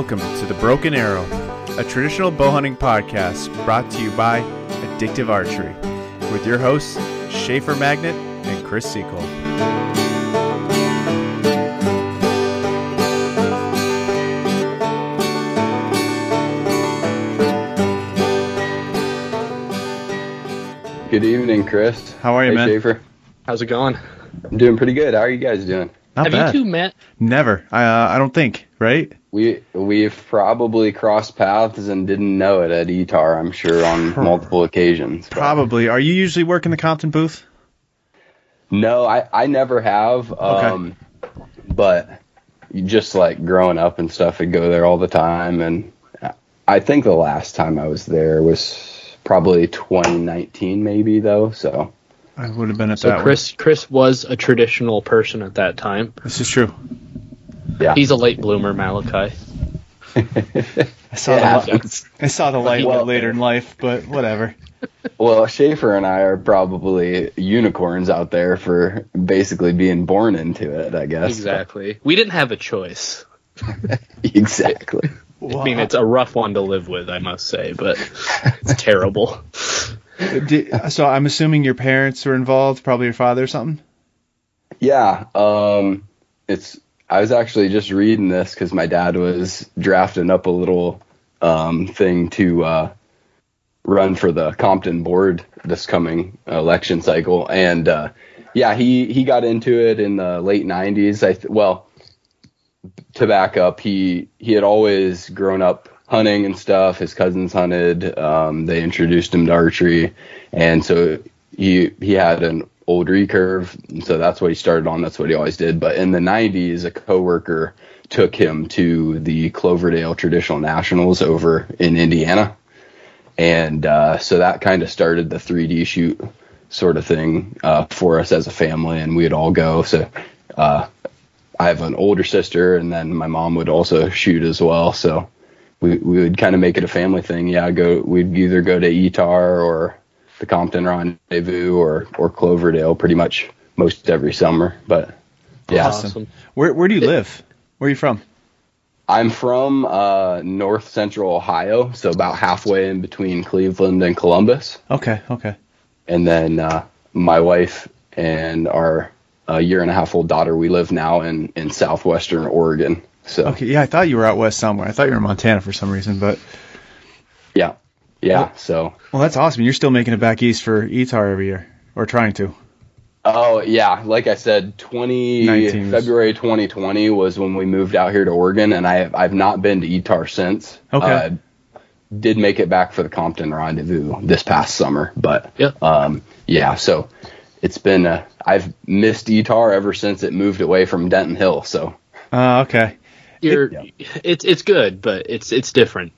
welcome to The Broken Arrow, a traditional bow hunting podcast brought to you by Addictive Archery, with your hosts, Schaefer Magnet and Chris Seacole. Good evening, Chris. How are you, hey, man? Schaefer. How's it going? I'm doing pretty good. How are you guys doing? Not Have bad. you two met? Never. I, uh, I don't think, right? We we've probably crossed paths and didn't know it at ETAR. I'm sure on multiple occasions. but- Probably. Are you usually working the Compton booth? No, I I never have. Um, but just like growing up and stuff, I'd go there all the time. And I think the last time I was there was probably 2019, maybe though. So I would have been at So that Chris Chris was a traditional person at that time. This is true. Yeah. He's a late bloomer, Malachi. I saw It the happens. I saw the light Well- later in life, but whatever. Well, Schaefer and I are probably unicorns out there for basically being born into it, I guess. Exactly. We didn't have a choice. exactly. I mean, it's a rough one to live with, I must say, but it's terrible. Did- so I'm assuming your parents were involved, probably your father or something. Yeah. Um, it's. I was actually just reading this because my dad was drafting up a little um, thing to uh, run for the Compton board this coming election cycle, and uh, yeah, he he got into it in the late '90s. I th- well, to back up, he he had always grown up hunting and stuff. His cousins hunted. Um, they introduced him to archery, and so he he had an old recurve, so that's what he started on. That's what he always did. But in the '90s, a coworker took him to the Cloverdale Traditional Nationals over in Indiana, and uh, so that kind of started the 3D shoot sort of thing uh, for us as a family, and we'd all go. So. Uh, I have an older sister, and then my mom would also shoot as well. So we we would kind of make it a family thing. Yeah, go. We'd either go to ETAR or the Compton Rendezvous or or Cloverdale, pretty much most every summer. But yeah, Awesome. Where Where do you live? Where are you from? I'm from uh, North Central Ohio, so about halfway in between Cleveland and Columbus. Okay. Okay. And then uh, my wife and our uh, year and a half old daughter, we live now in in southwestern Oregon. So Okay. Yeah, I thought you were out west somewhere. I thought you were in Montana for some reason, but yeah, yeah. Well- So well, that's awesome. You're still making it back east for ETAR every year, or trying to. Oh yeah, like I said, 20 19 February 2020 was when we moved out here to Oregon, and I I've not been to ETAR since. Okay. Uh, did make it back for the Compton Rendezvous this past summer, but Yeah. um, yeah. So it's been uh, I've missed ETAR ever since it moved away from Denton Hill. So Uh, okay. You're, Yeah. it's it's good, but it's it's different.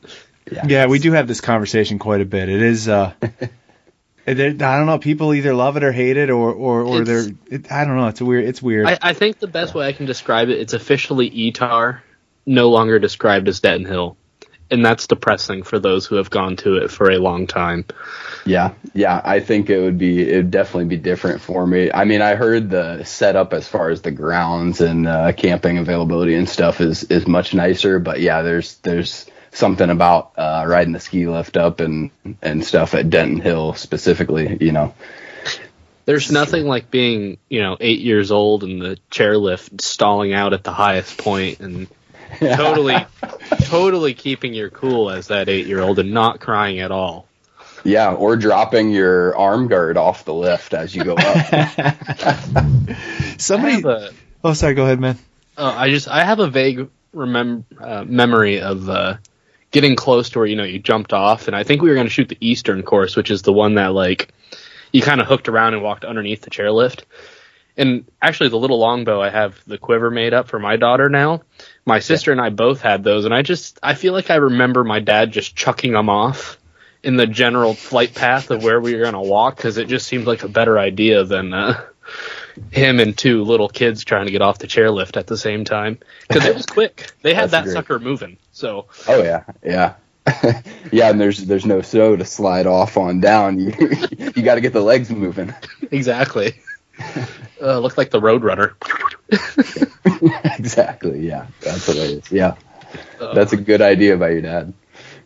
Yeah, we do have this conversation quite a bit. It is. uh it- it- I don't know. People either love it or hate it, or or or It's- they're. It, I don't know. It's a weird. It's weird. I, I think the best way I can describe it, it's officially ETAR, no longer described as Denton Hill. And that's depressing for those who have gone to it for a long time. Yeah, yeah, I think it would be it would definitely be different for me. I mean, I heard the setup as far as the grounds and uh, camping availability and stuff is is much nicer, but yeah, there's there's something about uh, riding the ski lift up and and stuff at Denton Hill specifically, you know. There's nothing like being, you know, eight years old and the chairlift stalling out at the highest point and totally, totally keeping your cool as that eight year old and not crying at all. Yeah, or dropping your arm guard off the lift as you go up. Somebody. a, oh, sorry. Go ahead, man. uh, I just, I have a vague remem- uh, memory of uh, getting close to where, you know, you jumped off. And I think we were going to shoot the Eastern course, which is the one that, like, you kind of hooked around and walked underneath the chairlift. And actually, the little longbow, I have the quiver made up for my daughter now. My sister and I both had those, and I just I feel like I remember my dad just chucking them off in the general flight path of where we were gonna walk because it just seemed like a better idea than uh, him and two little kids trying to get off the chairlift at the same time because it was quick. They had that great. sucker moving, so Oh yeah, yeah. yeah, and there's there's no snow to slide off on down. You you got to get the legs moving. exactly. Uh, looked like the Roadrunner. exactly. Yeah, that's what it is. Yeah. Uh, That's a good idea by your dad.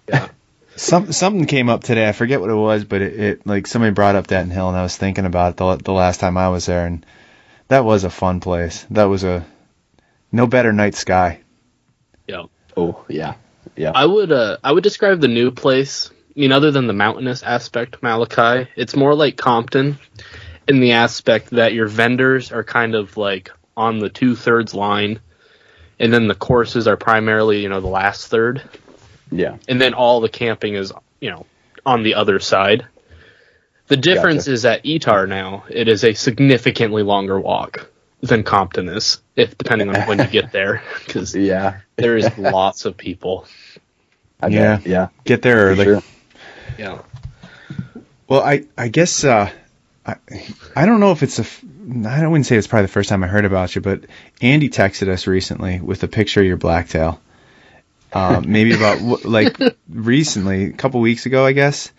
yeah. Some something came up today. I forget what it was, but it, it like somebody brought up Denton Hill, and I was thinking about it the, the last time I was there, and that was a fun place. That was a no better night sky. Oh yeah, yeah. I would uh I would describe the new place. I mean, other than the mountainous aspect Malachi, it's more like Compton in the aspect that your vendors are kind of like on the two thirds line, and then the courses are primarily you know the last third, yeah. and then all the camping is you know on the other side. The difference Gotcha. is at Etar now it is a significantly longer walk than Compton is, if depending on when you get there, because Yeah. there is lots of people. I Yeah. bet. Yeah. Get there For early. sure. Yeah. Well, I I guess uh, I I don't know if it's a f- I wouldn't say it's probably the first time I heard about you, but Andy texted us recently with a picture of your blacktail. Uh, maybe about like recently, a couple weeks ago, I guess.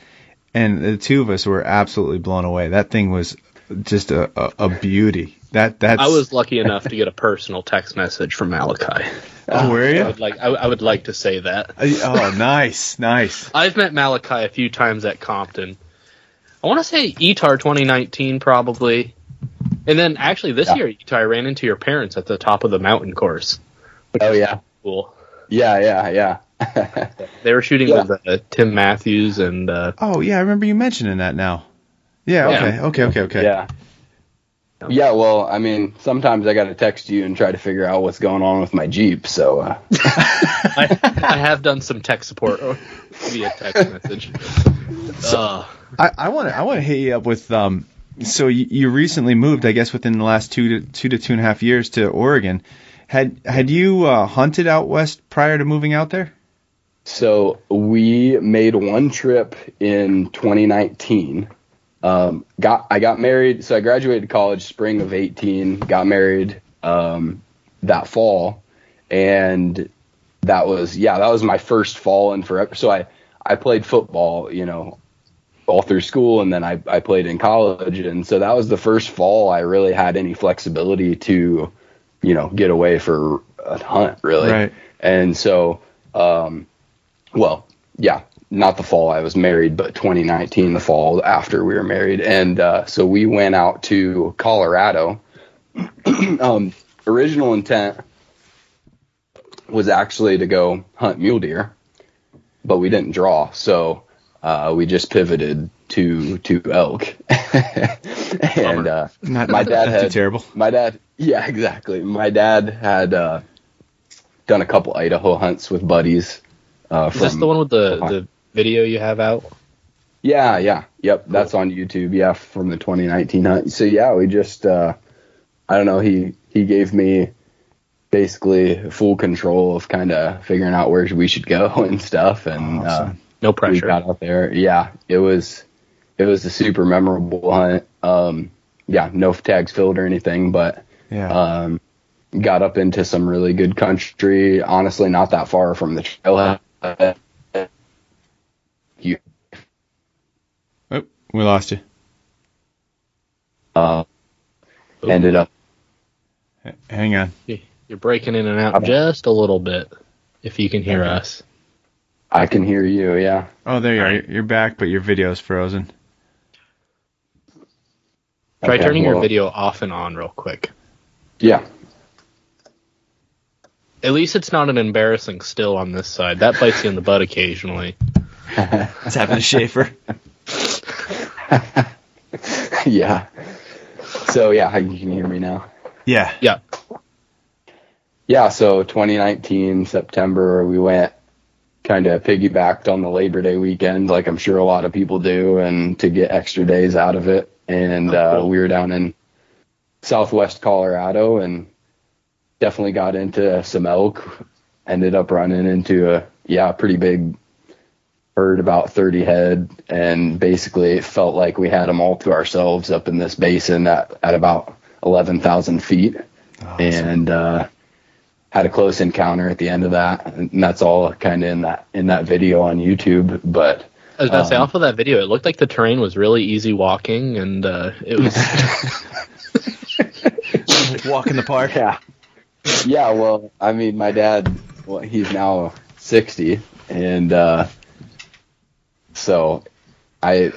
And the two of us were absolutely blown away. That thing was just a, a, a beauty. That that's I was lucky enough to get a personal text message from Malachi. Oh, were I you? would like I, I would like to say that. Oh, nice, nice. I've met Malachi a few times at Compton. I want to say E ETAR 2019 probably. And then actually this Yeah. year ETAR I ran into your parents at the top of the mountain course. Which Oh yeah. cool. Yeah. Yeah. Yeah. They were shooting Yeah. with uh, Tim Matthews and uh, Oh yeah, I remember you mentioning that now. Yeah. Yeah. Okay. Okay. Okay. Okay. Yeah. Yeah, well, I mean, sometimes I got to text you and try to figure out what's going on with my Jeep. So, uh, I, I have done some tech support via text message. Uh, I, I want to I want to hit you up with um. So you, you recently moved, I guess, within the last two to two to two and a half years to Oregon. Had had you uh, hunted out west prior to moving out there? so we made one trip in 2019. Um, got I got married. So I graduated college spring of 18. Got married um, that fall, and that was yeah, that was my first fall in forever. So I I played football, you know, all through school, and then I I played in college, and so that was the first fall I really had any flexibility to, you know, get away for a hunt really. Right. And so, um, well, yeah, not the fall I was married, but 2019, the fall after we were married. And uh, so we went out to Colorado. um, original intent was actually to go hunt mule deer, but we didn't draw. So uh, we just pivoted to to elk. and uh, Not my dad not had too terrible. my dad, yeah, exactly. My dad had uh, done a couple Idaho hunts with buddies. Uh, is this the one with the, the video you have out? Yeah, yeah, yep. That's on YouTube. Yeah, from the 2019 hunt. So yeah, we just, uh, I don't know. He he gave me basically full control of kind of figuring out where we should go and stuff, and uh, Awesome. No we pressure. got out there. Yeah, it was it was a super memorable hunt. Um, yeah, no tags filled or anything, but Yeah. um, got up into some really good country. Honestly, not that far from the trailhead. You, oh, we lost you. uh, ended up. H- Hang on. You're breaking in and out Okay. just a little bit. If you can hear Okay. us. I can hear you. Yeah. Oh, there you are. Alright. You're- You're back, but your video's frozen. Try Okay, turning your video off and on real quick. Yeah. At least it's not an embarrassing still on this side. That bites you in the butt occasionally. What's happened to Schaefer? yeah. So yeah, you can hear me now. Yeah. Yeah. Yeah, so 2019 September we went kind of piggybacked on the Labor Day weekend like I'm sure a lot of people do and to get extra days out of it and Oh, uh, we were down in southwest Colorado and definitely got into some elk ended up running into a yeah, pretty big herd about 30 head and basically it felt like we had them all to ourselves up in this basin at, at about 11,000 feet and uh, had a close encounter at the end of that, and that's all kind of in that in that video on YouTube. But I was about to say, Um, off of that video, it looked like the terrain was really easy walking, and uh, it was. Walk in the park. yeah, yeah. Well, I mean, my dad well, he's now 60, and uh, so I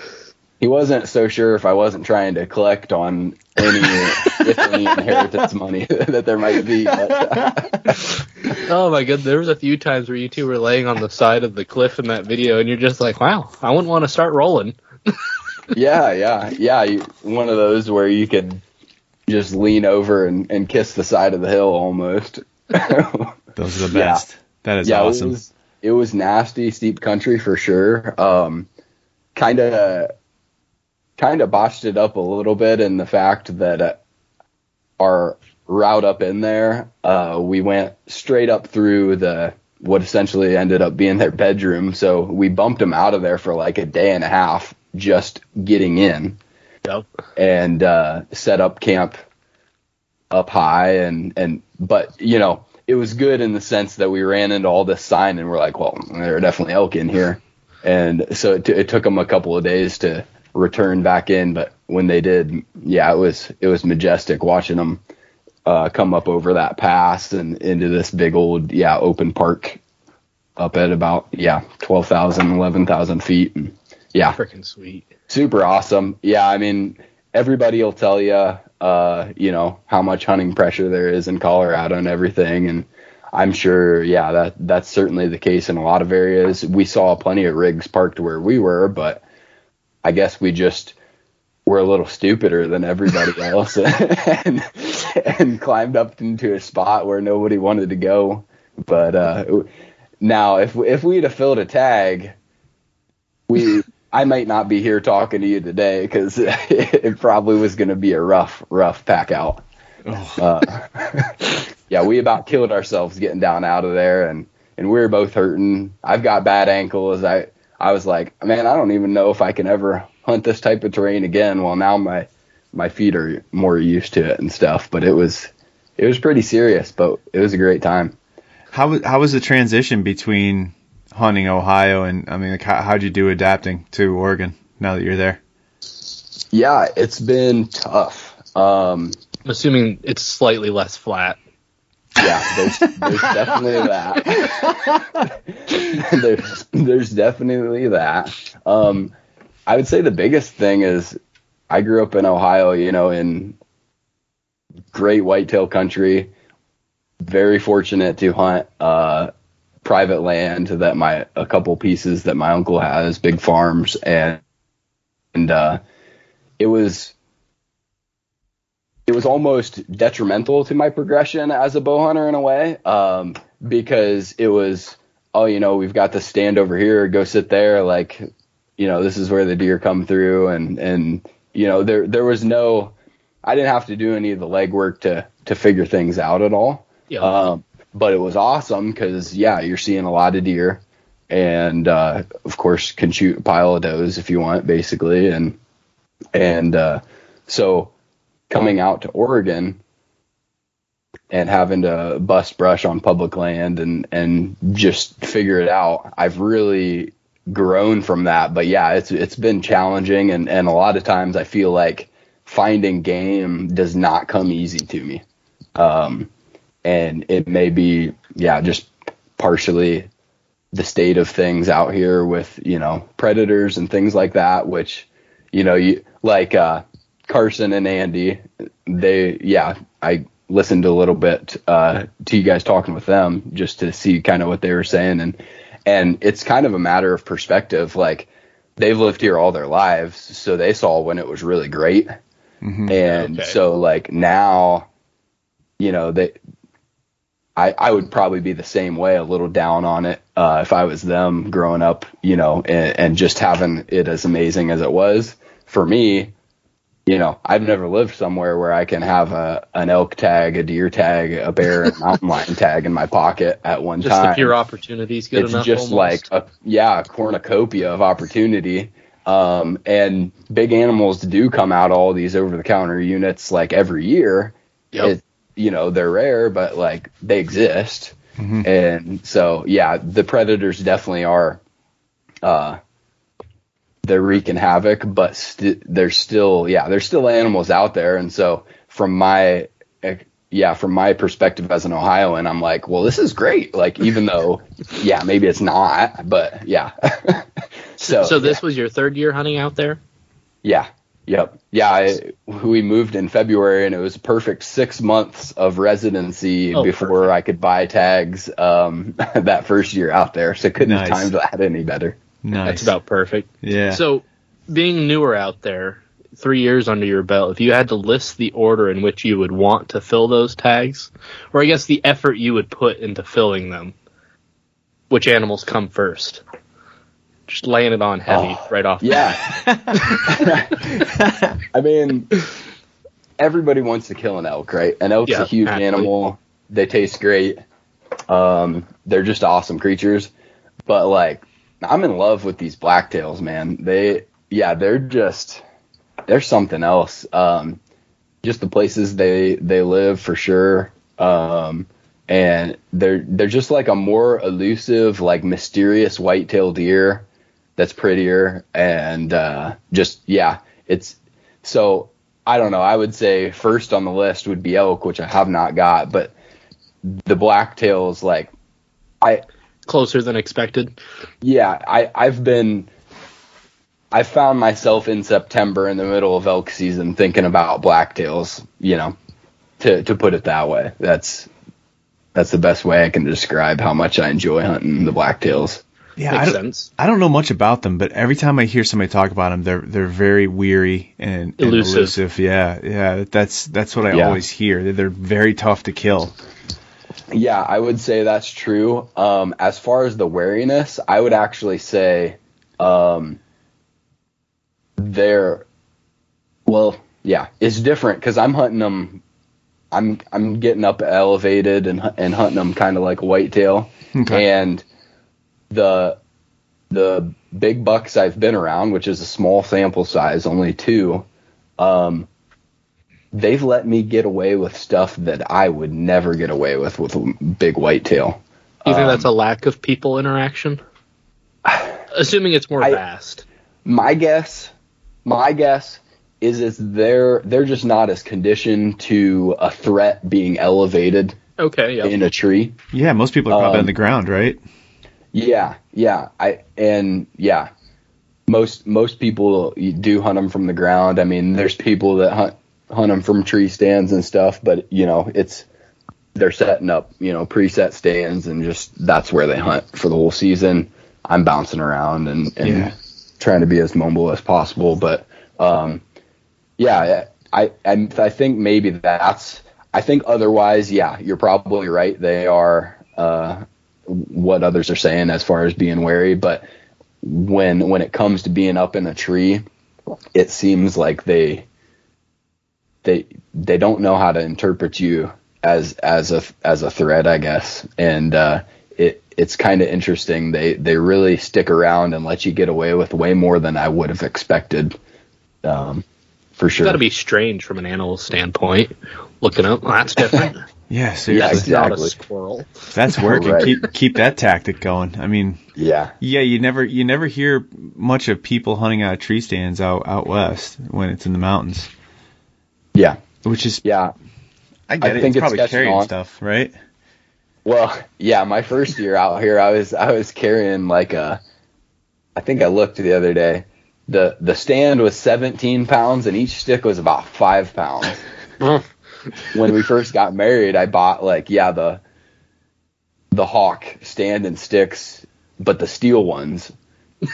he wasn't so sure if I wasn't trying to collect on any any inheritance money that there might be. But, uh, Oh my god, there was a few times where you two were laying on the side of the cliff in that video, and you're just like, "Wow, I wouldn't want to start rolling." yeah, yeah, yeah. You, one of those where you could just lean over and, and kiss the side of the hill almost. Those are the Yeah. best. That is yeah, awesome. it was it was nasty, steep country for sure. Um, kind of kind of botched it up a little bit in the fact that uh, our route up in there, uh, we went straight up through the what essentially ended up being their bedroom. So we bumped them out of there for like a day and a half just getting in Yep. and uh, set up camp up high and and but you know it was good in the sense that we ran into all this sign and we're like well there are definitely elk in here and so it, t- it took them a couple of days to return back in but when they did yeah it was it was majestic watching them uh, come up over that pass and into this big old yeah open park up at about yeah 12,000 11,000 feet and yeah Freaking sweet. super awesome. Yeah, I mean, everybody will tell you, uh, you know, how much hunting pressure there is in Colorado and everything, and I'm sure, yeah, that that's certainly the case in a lot of areas. We saw plenty of rigs parked where we were, but I guess we just were a little stupider than everybody else, and and climbed up into a spot where nobody wanted to go. But uh, now, if if we'd have filled a tag, we I might not be here talking to you today because it probably was going to be a rough, rough pack out. Uh, yeah, we about killed ourselves getting down out of there, and and we were both hurting. I've got bad ankles. I I was like, man, I don't even know if I can ever hunt this type of terrain again. Well, now my my feet are more used to it and stuff, but it was it was pretty serious, but it was a great time. How how was the transition between hunting Ohio and I mean, like, how, how'd you do adapting to Oregon now that you're there? Yeah, it's been tough. Um, I'm assuming it's slightly less flat. Yeah, there's, there's definitely that. there's, there's definitely that. Um, I would say the biggest thing is I grew up in Ohio, you know, in great whitetail country. Very fortunate to hunt uh, private land that my a couple pieces that my uncle has, big farms, and and uh, it was it was almost detrimental to my progression as a bow hunter in a way um, because it was oh you know we've got to stand over here go sit there like you know this is where the deer come through and and you know there there was no I didn't have to do any of the legwork to to figure things out at all Yeah. um, but it was awesome because yeah you're seeing a lot of deer and uh, of course can shoot a pile of does if you want basically and and uh, so coming out to Oregon and having to bust brush on public land and and just figure it out. I've really grown from that. But yeah, it's it's been challenging and and a lot of times I feel like finding game does not come easy to me. Um and it may be yeah, just partially the state of things out here with, you know, predators and things like that which you know, you like uh Carson and Andy, they yeah, I listened a little bit uh, to you guys talking with them just to see kind of what they were saying and and it's kind of a matter of perspective. Like they've lived here all their lives, so they saw when it was really great, and Okay. so like now, you know they. I, I would probably be the same way, a little down on it, uh, if I was them growing up, you know, and, and just having it as amazing as it was. For me, you know, I've never lived somewhere where I can have a an elk tag, a deer tag, a bear, and mountain lion tag in my pocket at one time. Just time. the pure opportunities good it's enough. just almost. like a yeah, a cornucopia of opportunity. Um, and big animals do come out all these over the counter units like every year. Yep. It, you know, they're rare, but like they exist. Mhm. And so, yeah, the predators definitely are, uh, they're wreaking havoc, but st- there's still, yeah, there's still animals out there. And so from my, yeah, from my perspective as an Ohioan, I'm like, well, this is great. Like, even though, yeah, maybe it's not, but yeah. so, so this yeah. was your third year hunting out there? Yeah. Yep. Yeah. I, we moved in February and it was perfect six months of residency oh, before perfect. I could buy tags um, that first year out there. So couldn't nice. have timed that any better. Nice. That's about perfect. Yeah. So being newer out there, three years under your belt, if you had to list the order in which you would want to fill those tags, or I guess the effort you would put into filling them, which animals come first? Just laying it on heavy oh, right off. Yeah. I mean, everybody wants to kill an elk, right? An elk's yeah, a huge actually. animal. They taste great. Um, they're just awesome creatures. But like, I'm in love with these blacktails, man. They, yeah, they're just they're something else. Um, just the places they they live for sure. Um, and they're they're just like a more elusive, like mysterious white-tailed deer that's prettier and uh, just yeah, it's so I don't know. I would say first on the list would be elk, which I have not got, but the blacktails like I closer than expected. Yeah, I I've been I found myself in September in the middle of elk season thinking about blacktails, you know, to to put it that way. That's that's the best way I can describe how much I enjoy hunting the blacktails. Yeah, Makes I don't, sense. I don't know much about them, but every time I hear somebody talk about them, they're they're very weary and, and elusive. elusive. Yeah, yeah, that's that's what I yeah. always hear. They're very tough to kill. Yeah, I would say that's true. Um, as far as the wariness, I would actually say um, they're well, yeah, it's different because I'm hunting them. I'm I'm getting up elevated and and hunting them kind of like a whitetail, okay. and the the big bucks I've been around, which is a small sample size, only two, um, they've let me get away with stuff that I would never get away with with a big whitetail. You think um, that's a lack of people interaction? Assuming it's more I, vast. My guess my guess is is they're they're just not as conditioned to a threat being elevated okay yep. in a tree yeah most people are probably um, on the ground right yeah yeah i and yeah most most people do hunt them from the ground i mean there's people that hunt hunt them from tree stands and stuff but you know it's they're setting up you know preset stands and just that's where they hunt for the whole season i'm bouncing around and, and yeah trying to be as mobile as possible. But um, yeah, I, I I think maybe that's. I think otherwise, yeah, you're probably right. They are uh, what others are saying as far as being wary, but when when it comes to being up in a tree, it seems like they they they don't know how to interpret you as as a as a threat, I guess, and uh, it it's kind of interesting. They they really stick around and let you get away with way more than I would have expected. Um, for sure. It's Got to be strange from an animal standpoint. Looking up, well, that's different. yeah, seriously. Yeah, exactly. Not a squirrel. That's working. right. Keep keep that tactic going. I mean, yeah, yeah. You never you never hear much of people hunting out of tree stands out out west when it's in the mountains. Yeah, which is yeah. I get I it. Think it's, it's probably carrying on. stuff, right? Well, yeah, my first year out here, I was I was carrying like a, I think I looked the other day. the The stand was 17 pounds, and each stick was about five pounds. Mm. When we first got married, I bought like yeah the, the hawk stand and sticks, but the steel ones,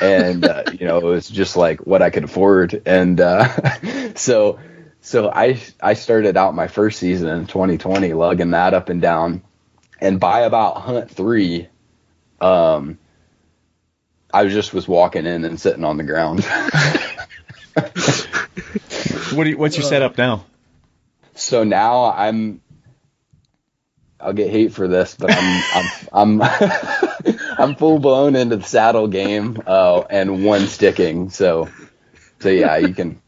and uh, you know it was just like what I could afford, and uh, so so I I started out my first season in 2020 lugging that up and down and by about hunt three, um, I just was walking in and sitting on the ground. what you, what's your setup now? So now I'm. I'll get hate for this, but I'm I'm I'm I'm full blown into the saddle game uh, and one sticking. So so yeah, you can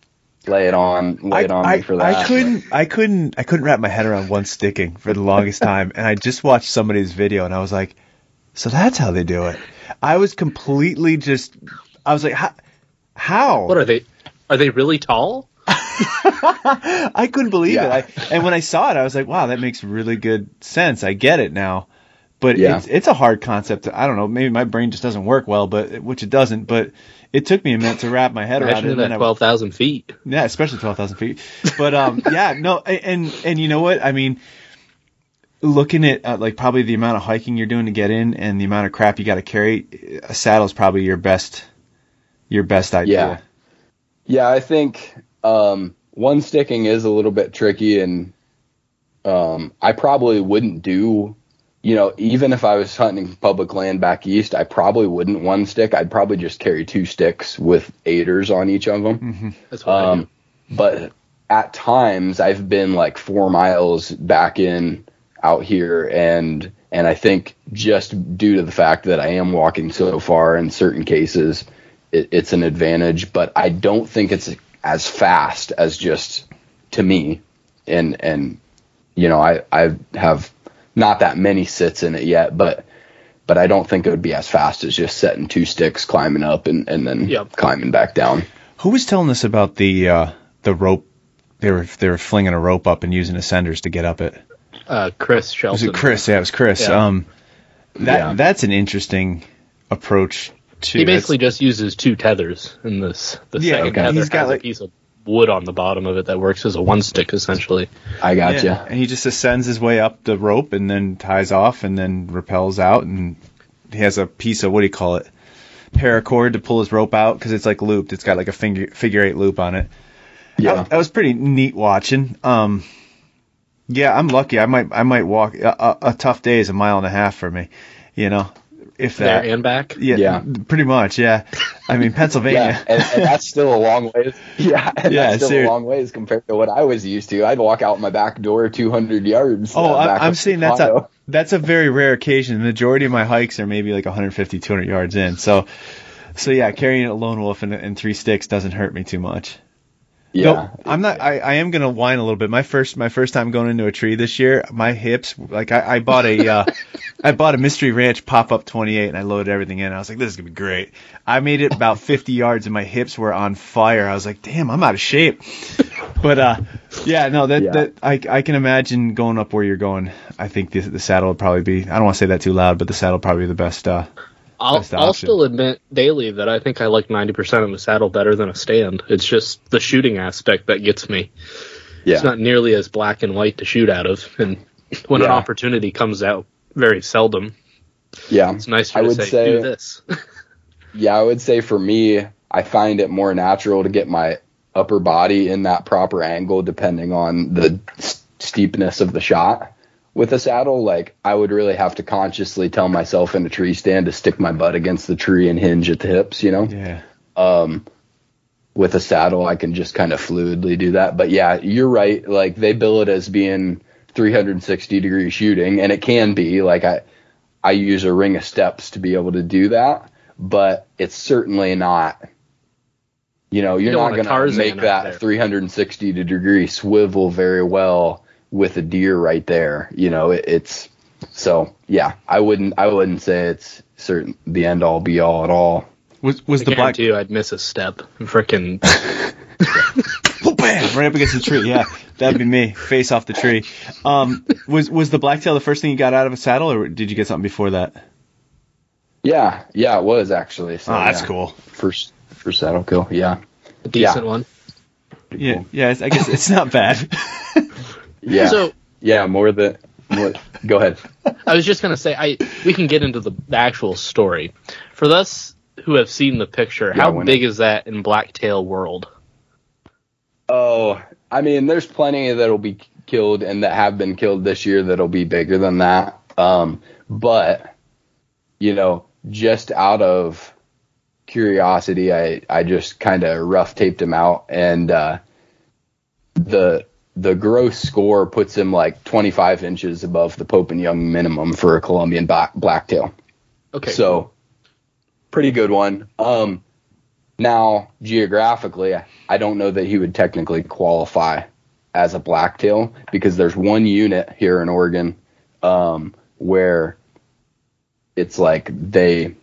lay it on, lay it on I, me for that. I couldn't, I couldn't, I couldn't wrap my head around one sticking for the longest time, and I just watched somebody's video, and I was like, so that's how they do it. I was completely just, I was like, how? how? What are they? Are they really tall? I couldn't believe Yeah. it. I, and when I saw it, I was like, wow, that makes really good sense. I get it now. But Yeah. it's it's a hard concept. I don't know. Maybe my brain just doesn't work well, but which it doesn't. But it took me a minute to wrap my head around it. Imagine and it then at twelve thousand feet. yeah, especially twelve thousand feet. But um, yeah, no, and and you know what? I mean, looking at uh, like probably the amount of hiking you're doing to get in and the amount of crap you got to carry, a saddle is probably your best your best idea. Yeah. Yeah, I think um, one sticking is a little bit tricky, and um, I probably wouldn't do, you know, even if I was hunting public land back east, I probably wouldn't one stick. I'd probably just carry two sticks with aiders on each of them. That's what I do. Um, but at times I've been like four miles back in out here and and I think just due to the fact that I am walking so far in certain cases, it, it's an advantage. But I don't think it's as fast as just to me. And and you know I I have not that many sits in it yet, but but I don't think it would be as fast as just setting two sticks, climbing up, and and then Yep. climbing back down. Who was telling us about the uh, the rope? They were they were flinging a rope up and using ascenders to get up it. Uh, Chris Was Shelton. it Chris? Yeah, it was Chris. Yeah. Um, that Yeah. that's an interesting approach too. He That's- basically just uses two tethers in this. The Yeah, second okay. tether He's got, has like- a piece of wood on the bottom of it that works as a one stick essentially. I gotcha. Yeah, and he just ascends his way up the rope and then ties off and then rappels out and he has a piece of what do you call it paracord to pull his rope out because it's like looped. It's got like a finger figure eight loop on it. Yeah. that, that was pretty neat watching. Um, yeah, I'm lucky. I might I might walk a, a, a tough day is a mile and a half for me. You know, if that. there and back. yeah, Yeah. pretty much. Yeah, I mean Pennsylvania. Yeah, and, and that's still a long ways. Yeah, and Yeah, that's still ser- a long ways compared to what I was used to. I'd walk out my back door 200 yards. Oh, uh, back I, I'm up saying that's a that's a very rare occasion. The majority of my hikes are maybe like 150, 200 yards in. So, so yeah, carrying a lone wolf and, and three sticks doesn't hurt me too much. Yeah. No, I'm not. I, I am gonna whine a little bit. My first my first time going into a tree this year, my hips like I, I bought a uh, I bought a Mystery Ranch pop up 28 and I loaded everything in. I was like, this is gonna be great. I made it about 50 yards and my hips were on fire. I was like, damn, I'm out of shape. But uh, yeah, no, that Yeah. that I I can imagine going up where you're going. I think the the saddle would probably be. I don't want to say that too loud, but the saddle probably be the best. Uh, I'll, I'll still admit daily that I think I like 90% of a saddle better than a stand. It's just the shooting aspect that gets me. yeah. It's not nearly as black and white to shoot out of. And when an opportunity comes out, very seldom, yeah. it's nicer I to would say, say- do this. Yeah, I would say for me, I find it more natural to get my upper body in that proper angle depending on the steepness of the shot. With a saddle, like I would really have to consciously tell myself in a tree stand to stick my butt against the tree and hinge at the hips, you know? yeah. um, with a saddle, I can just kind of fluidly do that. But yeah, you're right. Like they bill it as being 360 degree shooting, and it can be. Like I, I use a ring of steps to be able to do that, but it's certainly not. You know, you're don't not going to make that there. 360 degree swivel very well with a deer right there. You know, it, it's so yeah. I wouldn't. I wouldn't say it's certain the end all be all at all. Was was I the black guarantee you I'd miss a step. Freaking Oh, bam, right up against the tree. Yeah, that'd be me, face off the tree. Um, was was the blacktail the first thing you got out of a saddle, or did you get something before that? Yeah, yeah, it was actually. So, Oh, that's yeah. cool. First, first saddle kill. Yeah, a decent Yeah. one. Yeah, yeah. I guess it's not bad. yeah, So yeah. More than. More, go ahead. I was just gonna say, I we can get into the, the actual story. For us who have seen the picture, Yeah, how big it- is that in Blacktail world? Oh, I mean, there's plenty that'll be killed and that have been killed this year that'll be bigger than that. Um, but you know, just out of curiosity, I I just kind of rough taped him out, and uh, the the gross score puts him like 25 inches above the Pope and Young minimum for a Columbian black, blacktail. Okay, So, pretty good one. Um, now, geographically, I don't know that he would technically qualify as a blacktail because there's one unit here in Oregon um, where it's like they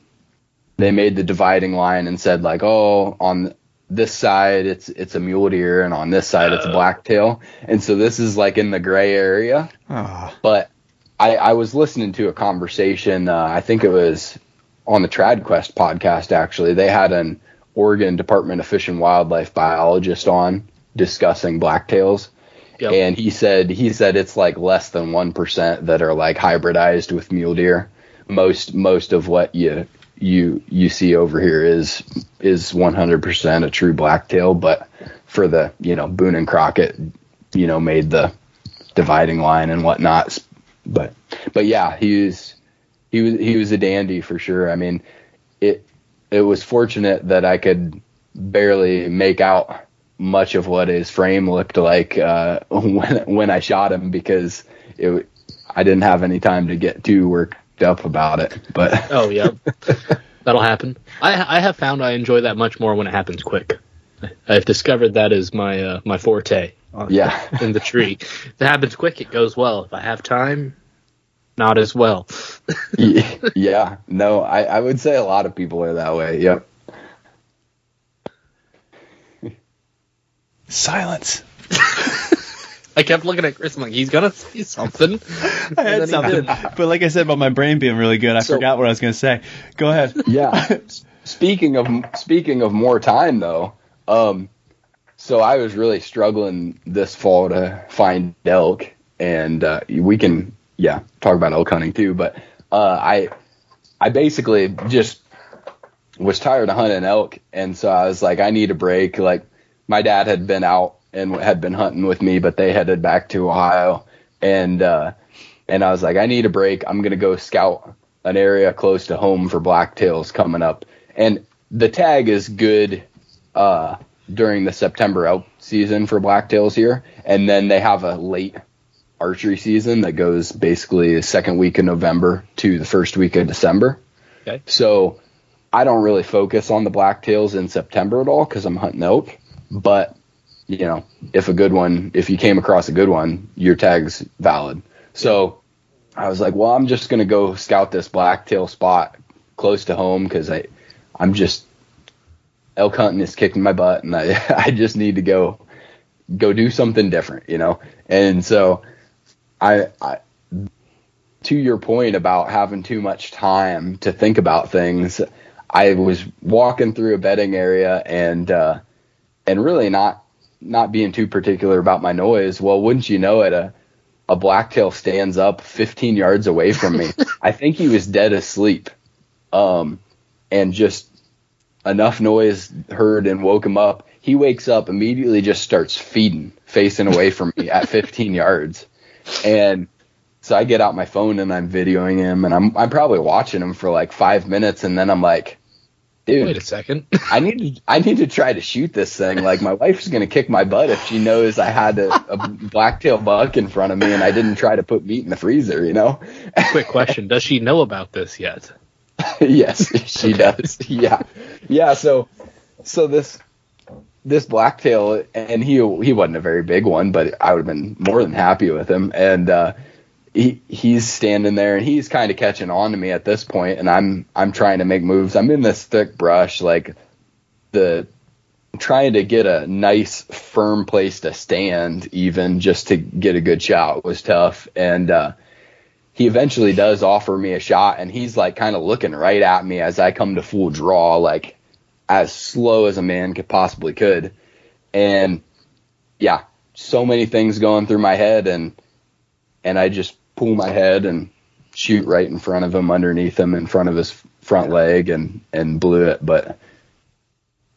they made the dividing line and said like, oh, on this side it's it's a mule deer and on this side it's a Oh. blacktail. And so this is like in the gray area. Ah, But I, I was listening to a conversation. Uh, I think it was on the TradQuest podcast. Actually, they had an Oregon Department of Fish and Wildlife biologist on discussing blacktails, Yep. and he said he said it's like less than one percent that are like hybridized with mule deer. Most most of what you you you see over here is is 100% a true blacktail, but for the you know Boone and Crockett, you know made the dividing line and whatnot. But but yeah, he was he was he was a dandy for sure. I mean, it it was fortunate that I could barely make out much of what his frame looked like uh, when when I shot him because it I didn't have any time to get too worked up about it. But Oh yeah, that'll happen. I I have found I enjoy that much more when it happens quick. I've discovered that is my uh, my forte yeah, in the tree. if it happens quick, it goes well. If I have time, not as well. yeah, no, I I would say a lot of people are that way. Yep. silence. I kept looking at Chris. I'm like, he's gonna say something. I had something, but like I said about my brain being really good, I So- forgot what I was going to say. Go ahead. yeah. speaking of speaking of more time though, um, so I was really struggling this fall to find elk, and uh, we can yeah talk about elk hunting too. But uh, I I basically just was tired of hunting elk, and so I was like, I need a break. Like my dad had been out and had been hunting with me, but they headed back to Ohio, and uh, and I was like, I need a break. I'm gonna go scout an area close to home for blacktails coming up, and the tag is good uh, during the September elk season for blacktails here, and then they have a late archery season that goes basically the second week of November to the first week of December. Okay. So I don't really focus on the blacktails in September at all because I'm hunting elk, but you know, if a good one, if you came across a good one, your tag's valid. So I was like, well, I'm just gonna go scout this blacktail spot close to home because I, I'm just elk hunting is kicking my butt, and I, I just need to go, go do something different, you know. And so, I, I, to your point about having too much time to think about things, I was walking through a bedding area and, uh, and really not not being too particular about my noise. Well, wouldn't you know it, a a blacktail stands up 15 yards away from me. I think he was dead asleep, um, and just enough noise heard and woke him up. He wakes up immediately, just starts feeding, facing away from me at 15 yards, and so I get out my phone and I'm videoing him, and I'm I'm probably watching him for like five minutes, and then I'm like, dude, Wait a second. I need to I need to try to shoot this thing. Like my wife's gonna kick my butt if she knows I had a, a blacktail buck in front of me and I didn't try to put meat in the freezer. You know? Quick question: Does she know about this yet? yes, she does. Yeah, yeah. So so this this blacktail and he he wasn't a very big one, but I would have been more than happy with him. And uh, he he's standing there and he's kind of catching on to me at this point, and I'm I'm trying to make moves. I'm in this thick brush, like the trying to get a nice firm place to stand, even just to get a good shot was tough. And uh, he eventually does offer me a shot, and he's like kind of looking right at me as I come to full draw, like as slow as a man could possibly could. And yeah, so many things going through my head, and and I just pull my head and shoot right in front of him, underneath him, in front of his front leg, and and blew it. But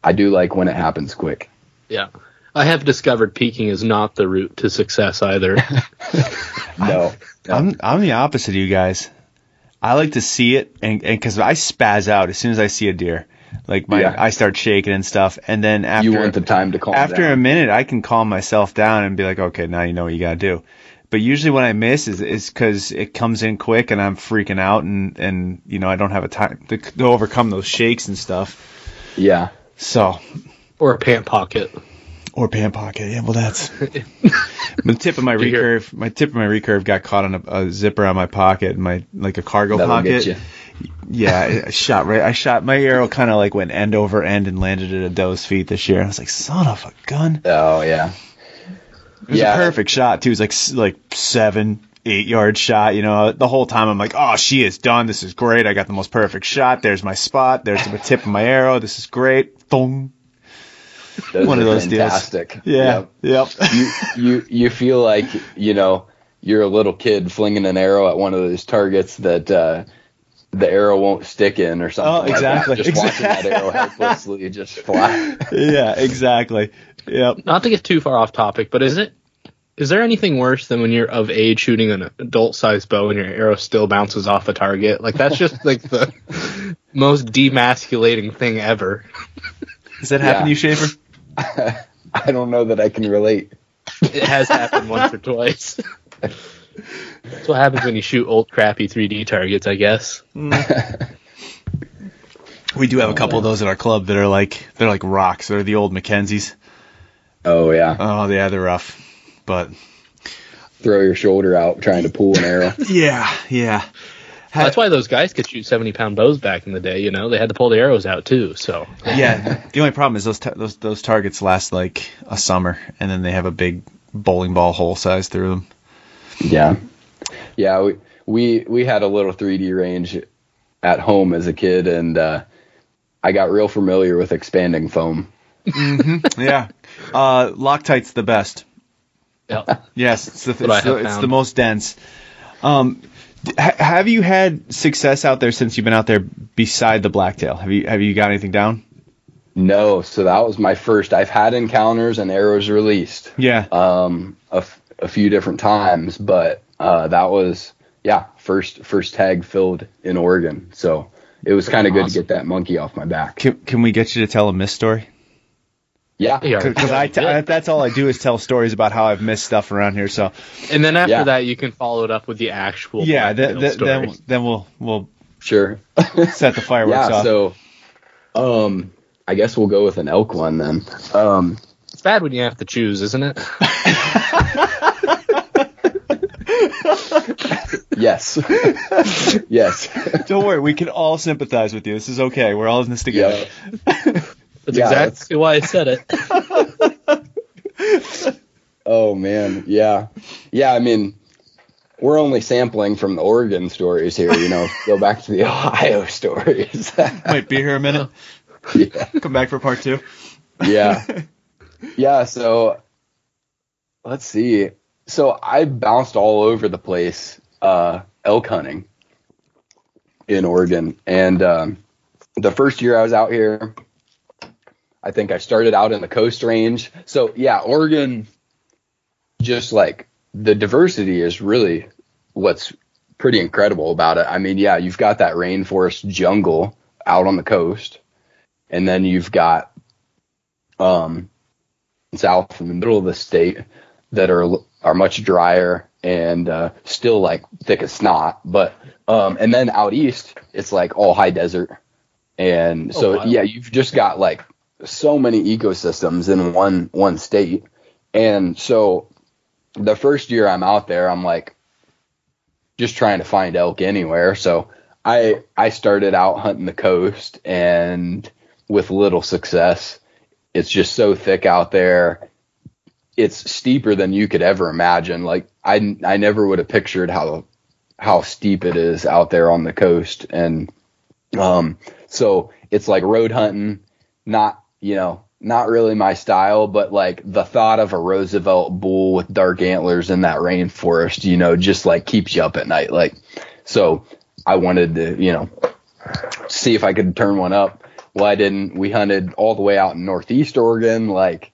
I do like when it happens quick. Yeah. I have discovered peeking is not the route to success either. No, I'm I'm the opposite of you guys. I like to see it, and and because I spaz out as soon as I see a deer, like my Yeah. I start shaking and stuff, and then after you want the time to calm after a minute, I can calm myself down and be like, okay, now you know what you gotta do. But usually when I miss is is because it comes in quick and I'm freaking out and and you know I don't have a time to, to overcome those shakes and stuff. yeah, So or a pant pocket. or pant pocket, yeah. Well, that's the tip of my You hear- recurve. My tip of my recurve got caught on a, a zipper on my pocket, my like a cargo That'll pocket. get you. Yeah, I shot right. I shot my arrow kind of like went end over end and landed at a doe's feet this year. I was like, son of a gun. Oh yeah. It was Yeah. a perfect shot too. It was like like seven, eight yard shot. You know, the whole time I'm like, oh, she is done. This is great. I got the most perfect shot. There's my spot. There's the tip of my arrow. This is great. Thong. Those One of those deals. fantastic. Yeah. Yep. Yep. you you you feel like you know you're a little kid flinging an arrow at one of those targets that uh, the arrow won't stick in or something. Oh, like exactly, that. Just watching that exactly. arrow helplessly just fly. yeah. Exactly. Yep. Not to get too far off topic, but is it is there anything worse than when you're of age shooting an adult sized bow and your arrow still bounces off a target? Like that's just like the most demasculating thing ever. Does that happen Yeah. to you, Schaefer? I don't know that I can relate. It has happened once or twice. That's what happens when you shoot old crappy 3D targets, I guess. Hmm. We do have a couple of those at our club that are like they're like rocks. They're the old McKenzies. Oh yeah, Oh yeah, they're rough. But throw your shoulder out trying to pull an arrow. yeah, yeah. That's why those guys could shoot 70 pound bows back in the day, you know? They had to pull the arrows out too, so. Yeah. The only problem is those ta- those those targets last like a summer, and then they have a big bowling ball hole size through them. Yeah, yeah. We we we had a little 3D range at home as a kid, and uh, I got real familiar with expanding foam. Yeah. Uh, Loctite's the best. Yeah. Yes, it's the, it's, the, it's the most dense. Um, ha- have you had success out there since you've been out there beside the blacktail? Have you have you got anything down? No, so that was my first. I've had encounters and arrows released Yeah. um, a, f- a few different times, but uh, that was yeah first first tag filled in Oregon. So it was kind of good to get that monkey off my back. can, can we get you to tell a miss story? Yeah, Yeah. Because I t- I- that's all I do is tell stories about how I've missed stuff around here. So And then after Yeah. that, you can follow it up with the actual. yeah, blacktail th- th- story. then then we'll we'll sure. set the fireworks yeah, off. so um, I guess we'll go with an elk one then. Um, It's bad when you have to choose, isn't it? yes, yes. Don't worry, we can all sympathize with you. This is okay. We're all in this together. Yeah. That's Yeah, exactly why I said it. Oh man, yeah, yeah. I mean, we're only sampling from the Oregon stories here. You know, go back to the Ohio stories. Wait, be here a minute. yeah, Come back for part two. yeah, yeah. So let's see. So I bounced all over the place uh, elk hunting in Oregon, and um, the first year I was out here, I think I started out in the Coast Range. So yeah, Oregon, just like the diversity is really what's pretty incredible about it. I mean, yeah, you've got that rainforest jungle out on the coast, and then you've got um, south in the middle of the state that are are much drier and uh, still like thick as snot. But um, and then out east, it's like all high desert, and so Oh, wow. yeah, you've just got like so many ecosystems in one one state, and so the first year I'm out there, I'm like just trying to find elk anywhere. So I I started out hunting the coast and with little success. It's just so thick out there. It's steeper than you could ever imagine. Like I I never would have pictured how how steep it is out there on the coast. And um so it's like road hunting not you know not really my style but like the thought of a roosevelt bull with dark antlers in that rainforest you know just like keeps you up at night. Like so i wanted to you know see if i could turn one up. Well i didn't. We hunted all the way out in northeast oregon like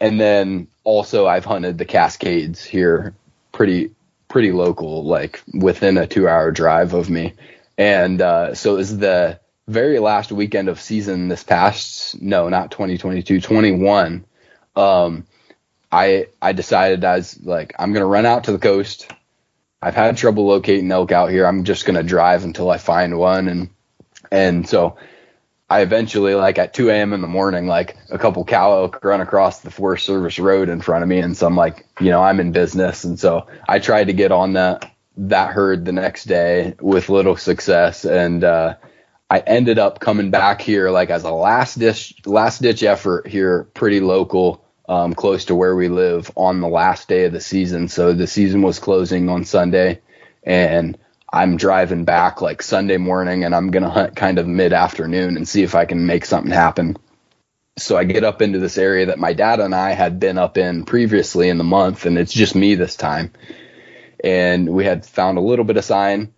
and then also i've hunted the cascades here pretty pretty local like within a two hour drive of me. And uh, so it was the very last weekend of season this past no not 2022 21 um i i decided i was like i'm gonna run out to the coast. I've had trouble locating elk out here. I'm just gonna drive until i find one. And and so I eventually, like at 2 a.m. in the morning, like a couple cow elk run across the Forest Service road in front of me. And so I'm like, you know, I'm in business. And so I tried to get on that that herd the next day with little success, and uh, I ended up coming back here like as a last ditch last ditch effort here, pretty local, um, close to where we live on the last day of the season. So the season was closing on Sunday, and I'm driving back like Sunday morning, and I'm gonna hunt kind of mid afternoon and see if I can make something happen. So I get up into this area that my dad and I had been up in previously in the month, and it's just me this time. And we had found a little bit of sign,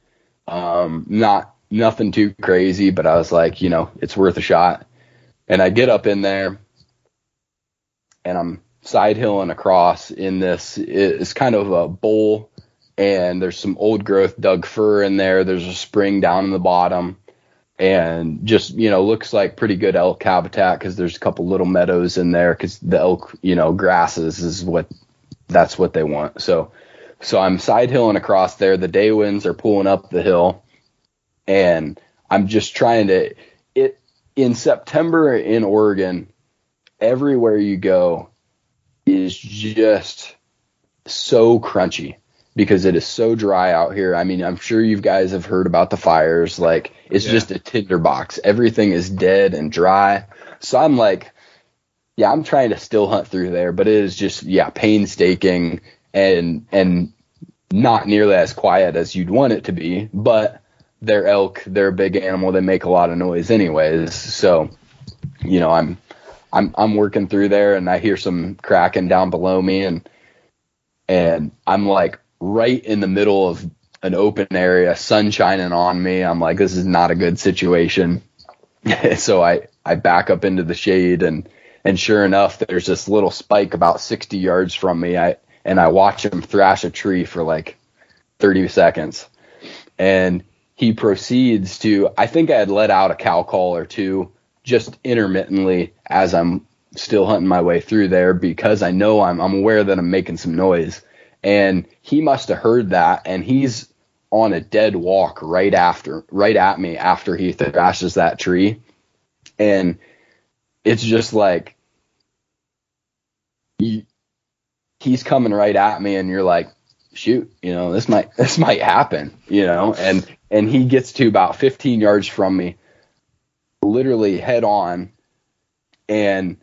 um, not nothing too crazy, but I was like, you know, it's worth a shot. And I get up in there, and I'm side hilling across in this. It's kind of a bowl, and there's some old growth Doug fir in there. There's a spring down in the bottom. And just you know looks like pretty good elk habitat because there's a couple little meadows in there because the elk you know grasses is what that's what they want. So so i'm side hilling across there. The day winds are pulling up the hill. And i'm just trying to it in september in oregon everywhere you go is just so crunchy because it is so dry out here. I mean, I'm sure you guys have heard about the fires. Like, it's yeah. just a tinderbox. Everything is dead and dry. So I'm like, yeah, I'm trying to still hunt through there, but it is just, yeah, painstaking and, and not nearly as quiet as you'd want it to be. But they're elk, they're a big animal. They make a lot of noise anyways. So, you know, I'm, I'm, I'm working through there and I hear some cracking down below me and, and I'm like, right in the middle of an open area, sun shining on me. I'm like, this is not a good situation. so I, I back up into the shade and, and sure enough, there's this little spike about 60 yards from me. I, and I watch him thrash a tree for like 30 seconds. And he proceeds to, I think I had let out a cow call or two just intermittently as I'm still hunting my way through there because I know I'm, I'm aware that I'm making some noise and he must have heard that and he's on a dead walk right after right at me after he thrashes that tree. And it's just like he, he's coming right at me and you're like shoot you know this might this might happen you know? And and he gets to about 15 yards from me literally head on and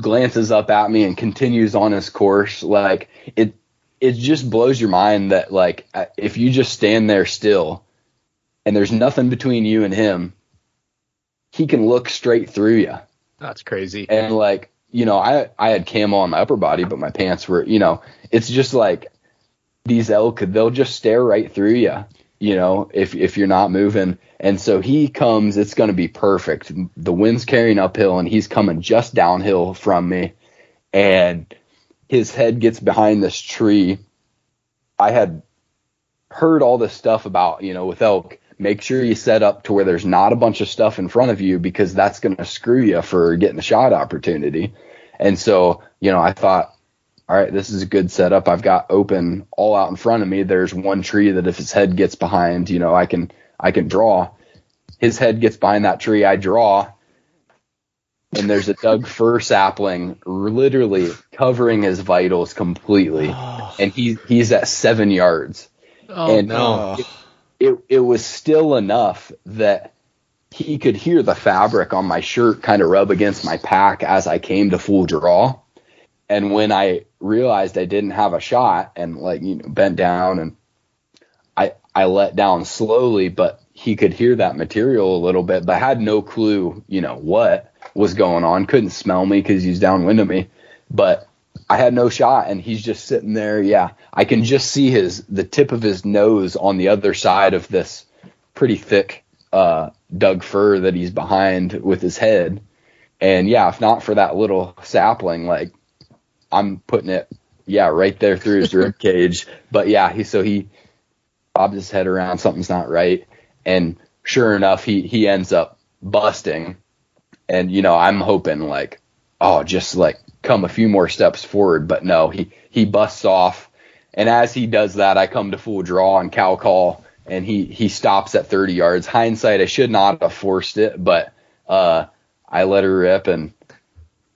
glances up at me and continues on his course. Like it it just blows your mind that like if you just stand there still and there's nothing between you and him, he can look straight through you. That's crazy. And like, you know, I I had camo on my upper body, but my pants were, you know, it's just like these elk they'll just stare right through you, you know, if if you're not moving. And so he comes, it's going to be perfect. The wind's carrying uphill and he's coming just downhill from me. And his head gets behind this tree. I had heard all this stuff about, you know, with elk, make sure you set up to where there's not a bunch of stuff in front of you because that's going to screw you for getting the shot opportunity. And so, you know, I thought, all right, this is a good setup. I've got open all out in front of me. There's one tree that if his head gets behind, you know, I can I can draw. His head gets behind that tree, I draw, and there's a Doug fir sapling literally covering his vitals completely, oh. and he he's at seven yards. Oh and no! It, it, it was still enough that he could hear the fabric on my shirt kind of rub against my pack as I came to full draw. And when I realized I didn't have a shot and like you know bent down and I I let down slowly, but he could hear that material a little bit, but had no clue, you know, what was going on. Couldn't smell me because he's downwind of me, but I had no shot, and he's just sitting there. Yeah, I can just see his the tip of his nose on the other side of this pretty thick uh, Doug fir that he's behind with his head. And yeah, if not for that little sapling, like I'm putting it, yeah, right there through his rib cage. But yeah, he so he bobbed his head around, something's not right, and sure enough, he he ends up busting and you know I'm hoping like oh just like come a few more steps forward, but no, he he busts off, and as he does that, I come to full draw and cow call, and he he stops at 30 yards. Hindsight, I should not have forced it, but uh, I let her rip, and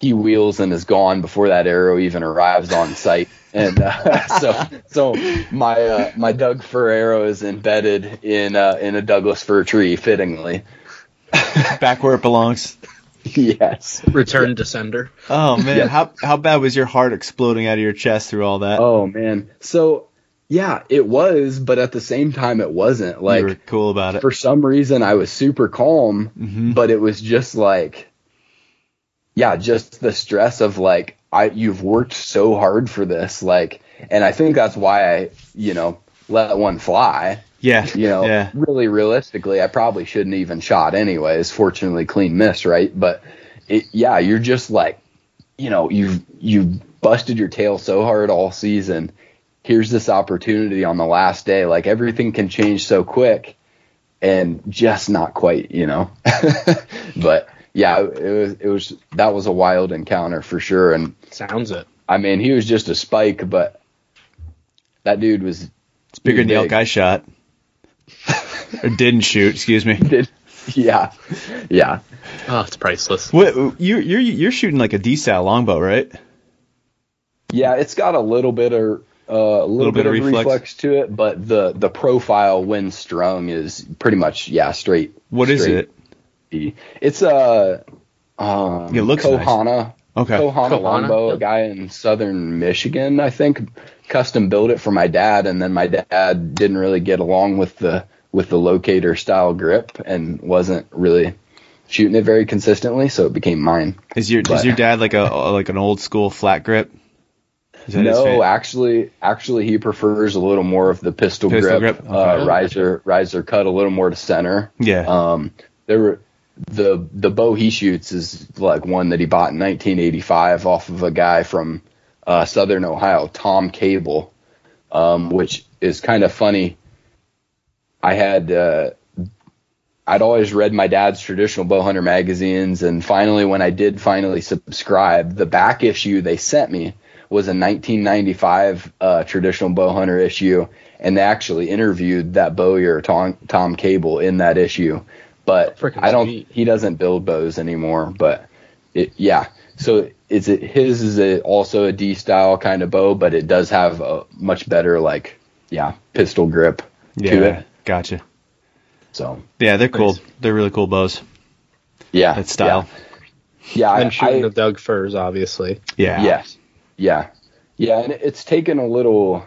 he wheels and is gone before that arrow even arrives on sight. and uh, so so my uh, my Doug fir arrow is embedded in uh, in a Douglas fir tree, fittingly. Back where it belongs. yes. Return to sender. Oh man, Yes. how how bad was your heart exploding out of your chest through all that? Oh man. So yeah, it was, but at the same time, it wasn't. Like you were cool about it. for some reason, I was super calm, Mhm. but it was just like, yeah, just the stress of like, I you've worked so hard for this, like, and I think that's why I, you know, let one fly. Yeah, You know, yeah, really realistically, I probably shouldn't even shot anyways. Fortunately, clean miss, right? But it, yeah, you're just like, you know, you've you've busted your tail so hard all season. Here's this opportunity on the last day. Like everything can change so quick, and just not quite, you know. but yeah, it was it was that was a wild encounter for sure. And Sounds it. I mean, he was just a spike, but that dude was it's bigger than the elk. I shot or didn't shoot. Excuse me. did. Yeah, yeah. Oh, it's priceless. What you you're you're shooting like a D style longbow, right? Yeah, it's got a little bit of uh, a little, bit, of reflex. to it, but the the profile when strung is pretty much yeah straight. What is straight it? B. It's a um, It looks nice. Kohana. Okay. Kohana, Kohana, longbow, a guy in southern Michigan, I think, custom built it for my dad, and then my dad didn't really get along with the with the locator style grip and wasn't really shooting it very consistently, so it became mine. Is your But- is your dad like a like an old school flat grip? Is that his No, actually, actually, he prefers a little more of the pistol, Pistol grip, grip? uh, riser, riser cut, a little more to center. yeah. Um, there were the the bow he shoots is like one that he bought in 1985 off of a guy from uh, Southern Ohio, Tom Cable, um, which is kind of funny. I had uh, I'd always read my dad's traditional bow hunter magazines, and finally, when I did finally subscribe, the back issue they sent me was a 1995 uh, traditional bow hunter issue, and they actually interviewed that bowyer Tom, Tom Cable in that issue. But I don't. sweet. He doesn't build bows anymore. But it, yeah. So is it his is it also a D style kind of bow, but it does have a much better like yeah pistol grip to yeah. it. Gotcha. So Yeah, they're cool. Nice. They're really cool bows. yeah, That style. Yeah, yeah And I, shooting I, the Doug firs, obviously. Yeah. Yes. Yeah. Yeah, and it's taken a little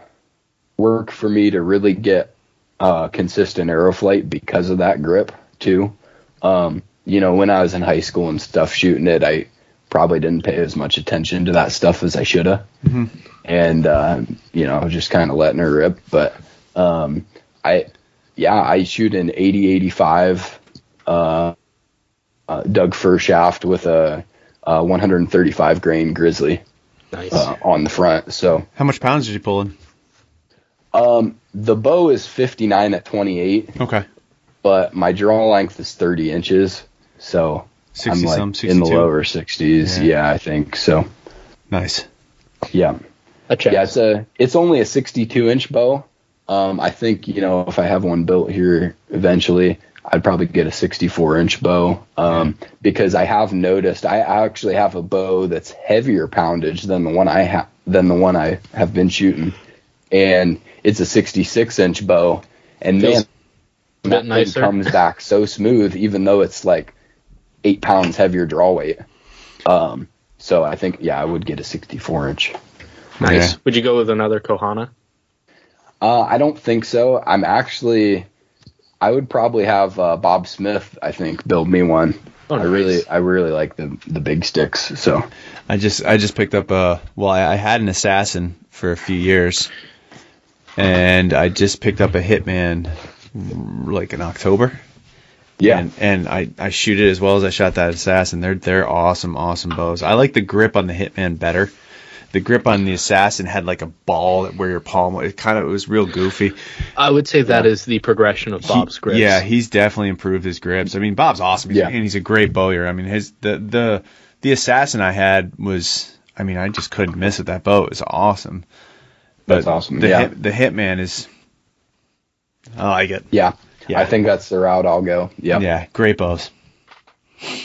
work for me to really get uh, consistent arrow flight because of that grip too. Um, you know, when I was in high school and stuff shooting it, I probably didn't pay as much attention to that stuff as I should have. Mhm. And uh, you know, I was just kind of letting her rip. But um, I, yeah, I shoot an 80 85 uh, uh, Doug fir shaft with a, uh 135 grain grizzly Nice. uh, on the front. So How much pounds did you pull in? um, the bow is 59 at 28, Okay. but my draw length is 30 inches. So 60 I'm like some, in the lower 60s. Yeah. Yeah. I think so. Nice. Yeah, a yeah. It's a it's only a 62 inch bow. Um, I think you know if I have one built here eventually, I'd probably get a 64 inch bow. Um, because I have noticed I actually have a bow that's heavier poundage than the one I have than the one I have been shooting, and it's a 66 inch bow. And Feels man, a bit that thing comes back so smooth, even though it's like eight pounds heavier draw weight. Um, so I think yeah, I would get a 64 inch. nice. Yeah. Would you go with another Kohana? Uh, I don't think so. I'm actually, I would probably have uh, Bob Smith. I think build me one. Oh, I really, I really like the the big sticks. So I just I just picked up a well I, I had an assassin for a few years, and I just picked up a hitman like in October. Yeah, and, and I, I shoot it as well as I shot that assassin. They're they're awesome, awesome bows. I like the grip on the Hitman better. The grip on the assassin had like a ball where your palm. It kind of it was real goofy. I would say that uh, is the progression of Bob's grips. Yeah, he's definitely improved his grips. I mean, Bob's awesome. He's, Yeah. and he's a great bowyer. I mean, his the the the assassin I had was. I mean, I just couldn't miss it. that bow. It was awesome. But That's awesome, The yeah. hit, the Hitman is. I like it. yeah, Yeah. I think that's the route I'll go. Yeah. Yeah, great bows.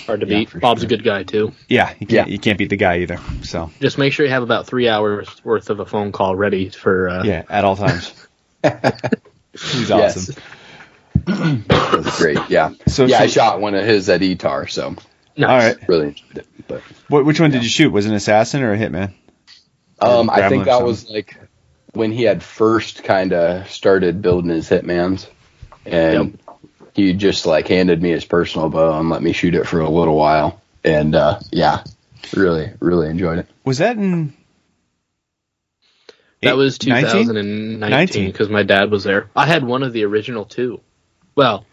Hard to Yeah, beat. Bob's sure. a good guy too. Yeah, you can't Yeah. you can't beat the guy either. So Just make sure you have about three hours worth of a phone call ready for. Uh, yeah, at all times. He's Yes. awesome. That's great. Yeah. So yeah, I shot one of his at ETAR, so nice. All right. really enjoyed it. But What, which one did you shoot? Was it an assassin or a hitman? um, I think that was like when he had first kind of started building his hitmans, and he just like handed me his personal bow and let me shoot it for a little while, and uh, yeah, really, really enjoyed it. Was that in? That eight- was 2019 because my dad was there. I had one of the original two. Well,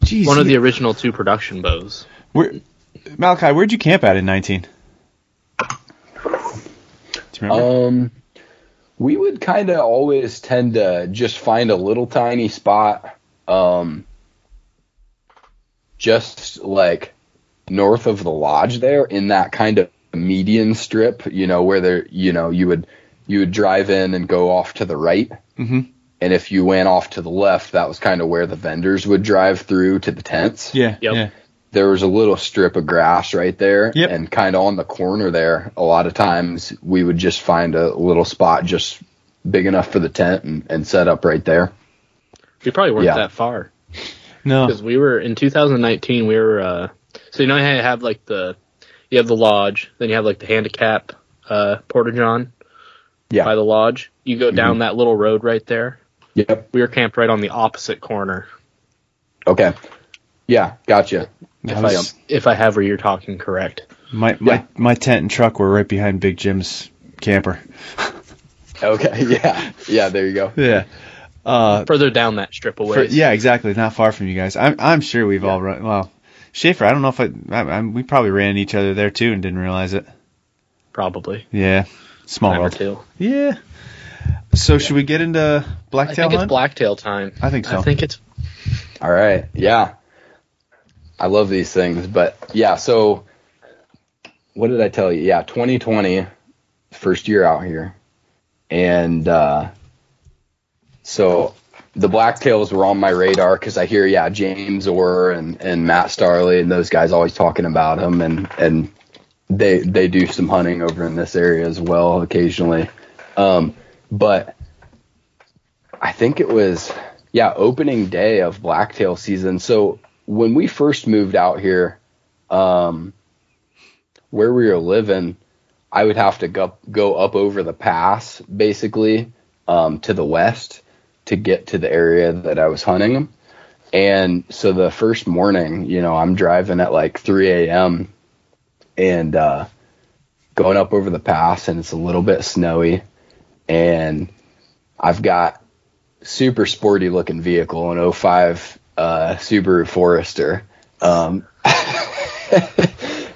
Jeez, one of the original two production bows. Where, Malachi, where'd you camp at in 19? Do you remember? Um, we would kind of always tend to just find a little tiny spot, um, just like north of the lodge there in that kind of median strip, you know, where there, you know, you would you would drive in and go off to the right, Mhm. and if you went off to the left, that was kind of where the vendors would drive through to the tents yeah, Yep. yeah. there was a little strip of grass right there Yep. and kind of on the corner there a lot of times we would just find a little spot just big enough for the tent and, and set up right there We probably weren't Yeah. that far No. because we were in 2019. We were uh, so you know how you have like the you have the lodge, then you have like the handicap uh, porta john yeah by the lodge. You go down that little road right there. yep We were camped right on the opposite corner. okay yeah gotcha If was- I if I have where you're talking correct. my my Yeah. my tent and truck were right behind Big Jim's camper. okay yeah yeah there you go Yeah. Uh, Further down that strip for, away. yeah, exactly. Not far from you guys. I'm I'm sure we've all run. Well, Schaefer, I don't know if I, I, I we probably ran each other there too and didn't realize it. probably. Yeah. Small Time or world. two. Yeah. So should we get into blacktail? I blacktail think it's blacktail time. I think so. I think it's all right yeah i love these things but yeah so what did i tell you yeah 2020 first year out here and uh so the blacktails were on my radar because I hear yeah James Orr and and Matt Starley and those guys always talking about them and and they they do some hunting over in this area as well occasionally, um, but I think it was yeah opening day of blacktail season. So when we first moved out here, um, where we were living, I would have to go go up over the pass basically um, to the west to get to the area that I was hunting. And so the first morning, you know, I'm driving at like 3 a.m. and uh, going up over the pass, and it's a little bit snowy. And I've got super sporty looking vehicle, an 05 uh, Subaru Forester. Um,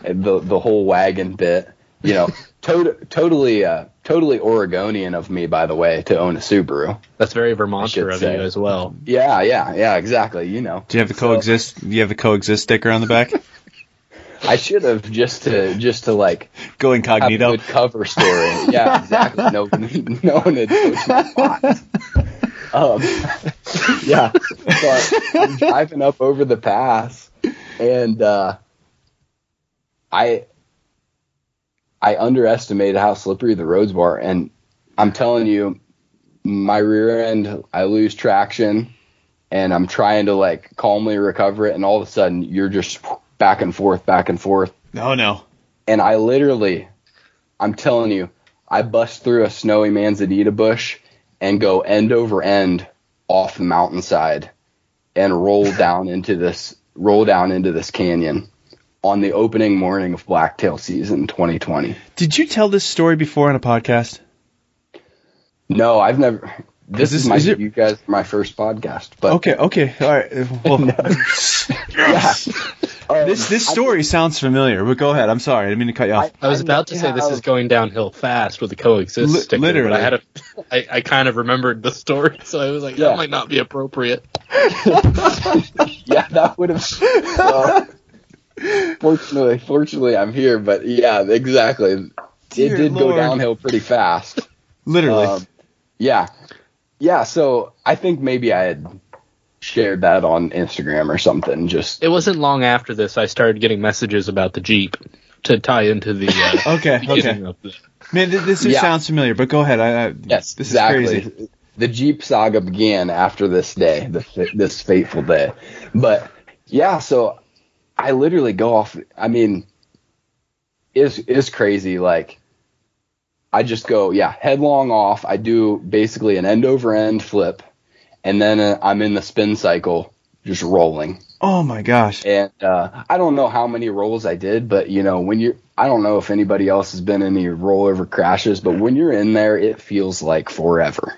the the whole wagon bit, you know, to- totally uh, totally Oregonian of me, by the way, to own a Subaru. that's very Vermonter of say. you as well. Yeah, yeah, yeah, exactly. You know, Do you have the So- coexist? Do you have the coexist sticker on the back? I should have just to just to like Go have a incognito. good cover story. Yeah, exactly. No, no one had told spot. Um, yeah, so I'm driving up over the pass, and uh, I I underestimated how slippery the roads were, and I'm telling you, my rear end, I lose traction, and I'm trying to like calmly recover it, and all of a sudden you're just back and forth, back and forth, Oh no. and I literally, I'm telling you, I bust through a snowy manzanita bush and go end over end off the mountainside and roll down into this roll down into this canyon on the opening morning of blacktail season 2020. Did you tell this story before on a podcast? No, I've never. This, this- is my is it- you guys my first podcast, but Okay, okay, all right. Well, yeah. Um, this this I- story sounds familiar. But go ahead. I'm sorry. I didn't mean to cut you off. I was I about to know say this is going downhill fast with the coexist Li- sticker, literally. but I had a, I, I kind of remembered the story, so I was like, Yeah. that might not be appropriate. yeah, that would have. Well, fortunately, fortunately, I'm here, but yeah, exactly. it Dear did go downhill pretty fast. Literally. Um, yeah, yeah. So I think maybe I had shared that on Instagram or something. Just It wasn't long after this I started getting messages about the Jeep to tie into the uh, Okay, okay. of the Man, th- this just Yeah. sounds familiar, but go ahead. I, I, yes, this exactly. is crazy. The Jeep saga began after this day, the, this fateful day. But yeah, so I literally go off. I mean, is is crazy. Like I just go, yeah, headlong off. I do basically an end over end flip, and then uh, I'm in the spin cycle, just rolling. Oh my gosh. And uh, I don't know how many rolls I did, but you know, when you're, I don't know if anybody else has been in any rollover crashes, but when you're in there, it feels like forever.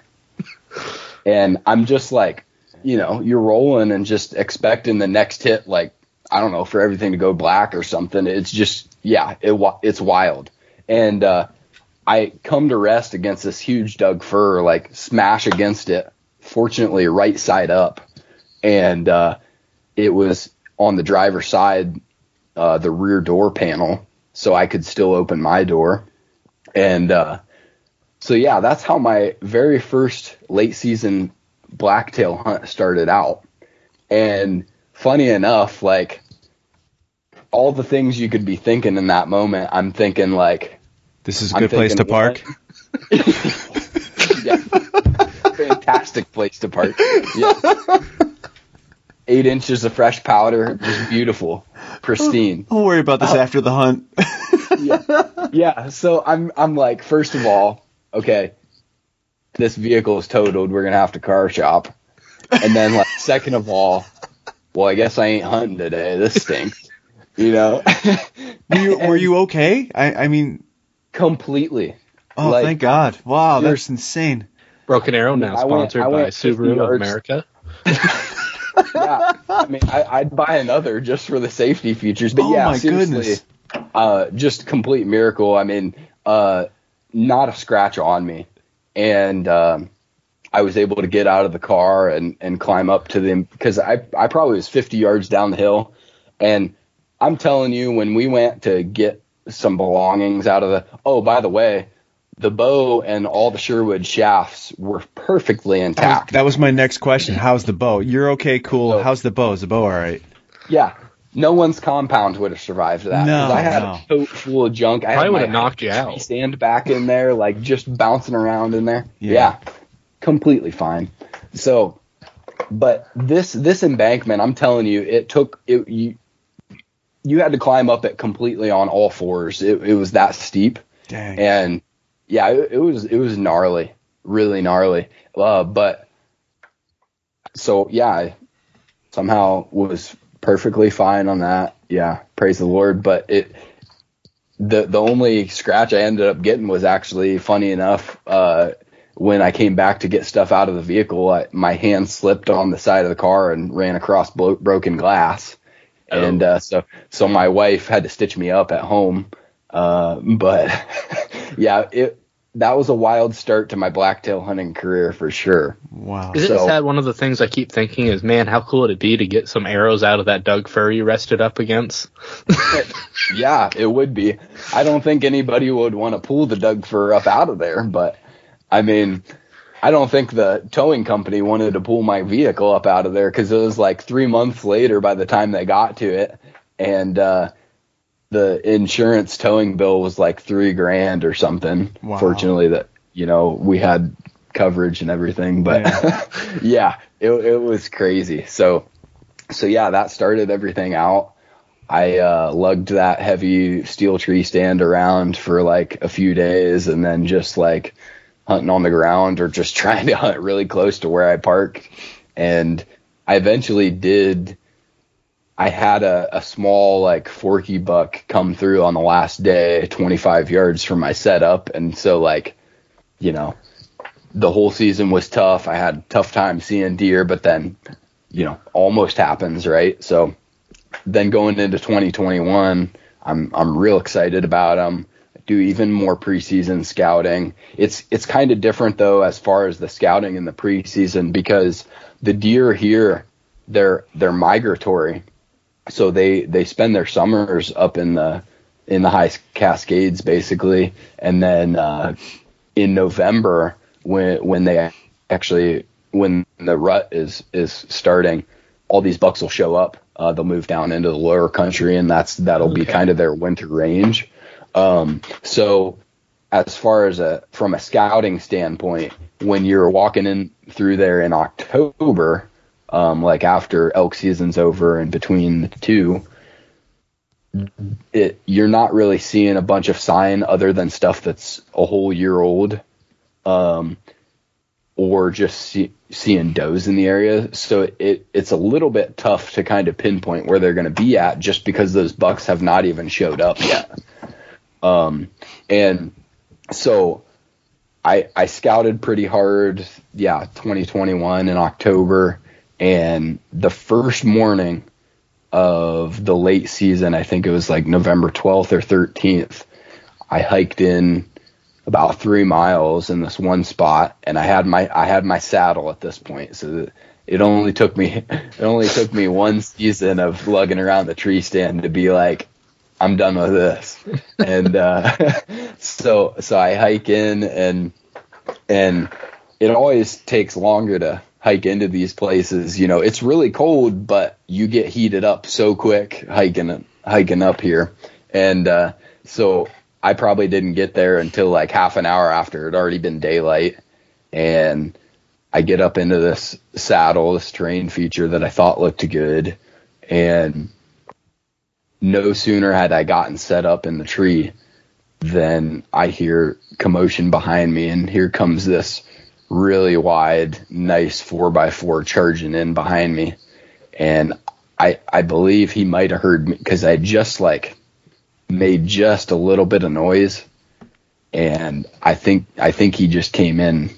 and I'm just like, you know, you're rolling and just expecting the next hit, like, I don't know, for everything to go black or something. It's just, yeah, it, it's wild. And, uh, I come to rest against this huge Doug fir, like smash against it, fortunately right side up. And, uh, it was on the driver's side, uh, the rear door panel, so I could still open my door. And uh, so, yeah, that's how my very first late season blacktail hunt started out. And funny enough, like all the things you could be thinking in that moment, I'm thinking like, This is a good place to park. yeah, fantastic place to park. Yeah. Eight inches of fresh powder, just beautiful, pristine. I'll worry about this uh, after the hunt. yeah. yeah. So I'm I'm like, first of all, okay, this vehicle is totaled. We're gonna have to car shop. And then like, second of all, well, I guess I ain't hunting today. This stinks. You know, were, you, were you okay? I, I mean, completely. oh, Like, thank God. Wow, you're- that's insane. Broken Arrow now I went- sponsored I by went 50 Subaru of. America. Yeah. I mean, I, I'd buy another just for the safety features. But Oh, yeah, my seriously, goodness. uh, just complete miracle. I mean, uh, not a scratch on me, and um, I was able to get out of the car and and climb up to them because I I probably was 50 yards down the hill, and I'm telling you, when we went to get some belongings out of the oh by the way. The bow and all the Sherwood shafts were perfectly That was, intact. that was my next question. How's the bow? You're okay, cool. So- How's the bow? Is the bow all right? Yeah. No one's compound would have survived that. 'Cause No, I had no. a tote full of junk. I Probably would have knocked you out. stand back in there, like just bouncing around in there. Yeah. Yeah. Completely fine. So but this this embankment, I'm telling you, it took it you you had to climb up it completely on all fours. It it was that steep. Dang. And yeah, it, it was it was gnarly, really gnarly. Uh, but so yeah, I somehow was perfectly fine on that. Yeah, praise the Lord. But it the the only scratch I ended up getting was actually funny enough. Uh, when I came back to get stuff out of the vehicle, I, my hand slipped on the side of the car and ran across blo- broken glass, Oh. and uh, so so my wife had to stitch me up at home. Uh, but yeah, it that was a wild start to my blacktail hunting career for sure. wow. Is it So- sad? One of the things I keep thinking is, man, how cool would it be to get some arrows out of that Doug Fir you rested up against? Yeah, it would be. I don't think anybody would want to pull the Doug Fir up out of there, but I mean, I don't think the towing company wanted to pull my vehicle up out of there because it was like three months later by the time they got to it, and uh, the insurance towing bill was like three grand or something. Wow. Fortunately, that you know we had coverage and everything, but yeah, it it was crazy. So so yeah, that started everything out. I uh, lugged that heavy steel tree stand around for like a few days, and then just like hunting on the ground or just trying to hunt really close to where I parked. And I eventually did. I had a, a small like forky buck come through on the last day, 25 yards from my setup, and so like, you know, the whole season was tough. I had tough time seeing deer, but then, you know, almost happens, right? So then going into 2021, I'm I'm real excited about them. Do even more preseason scouting. It's it's kind of different though as far as the scouting in the preseason because the deer here they're they're migratory, so they they spend their summers up in the in the high Cascades basically, and then uh, in November when when they actually when the rut is is starting, all these bucks will show up. Uh, they'll move down into the lower country, and that's that'll be kind of their winter range. Um, so, as far as a from a scouting standpoint, when you're walking in through there in October, um, like after elk season's over and between the two, it you're not really seeing a bunch of sign other than stuff that's a whole year old, um, or just see, seeing does in the area. So it it's a little bit tough to kind of pinpoint where they're going to be at just because those bucks have not even showed up yet. Um, and so I I scouted pretty hard, yeah, 2021 in October, and the first morning of the late season, I think it was like November 12th or 13th, I hiked in about three miles in this one spot, and I had my I had my saddle at this point, so it only took me it only took me one season of lugging around the tree stand to be like, I'm done with this, and uh, so so I hike in and and it always takes longer to hike into these places. You know, it's really cold, but you get heated up so quick hiking hiking up here, and uh, so I probably didn't get there until like half an hour after it already been daylight, and I get up into this saddle, this terrain feature that I thought looked good, and no sooner had I gotten set up in the tree than I hear commotion behind me, and here comes this really wide, nice four by four charging in behind me, and I I believe he might have heard me because I just like made just a little bit of noise, and I think I think he just came in,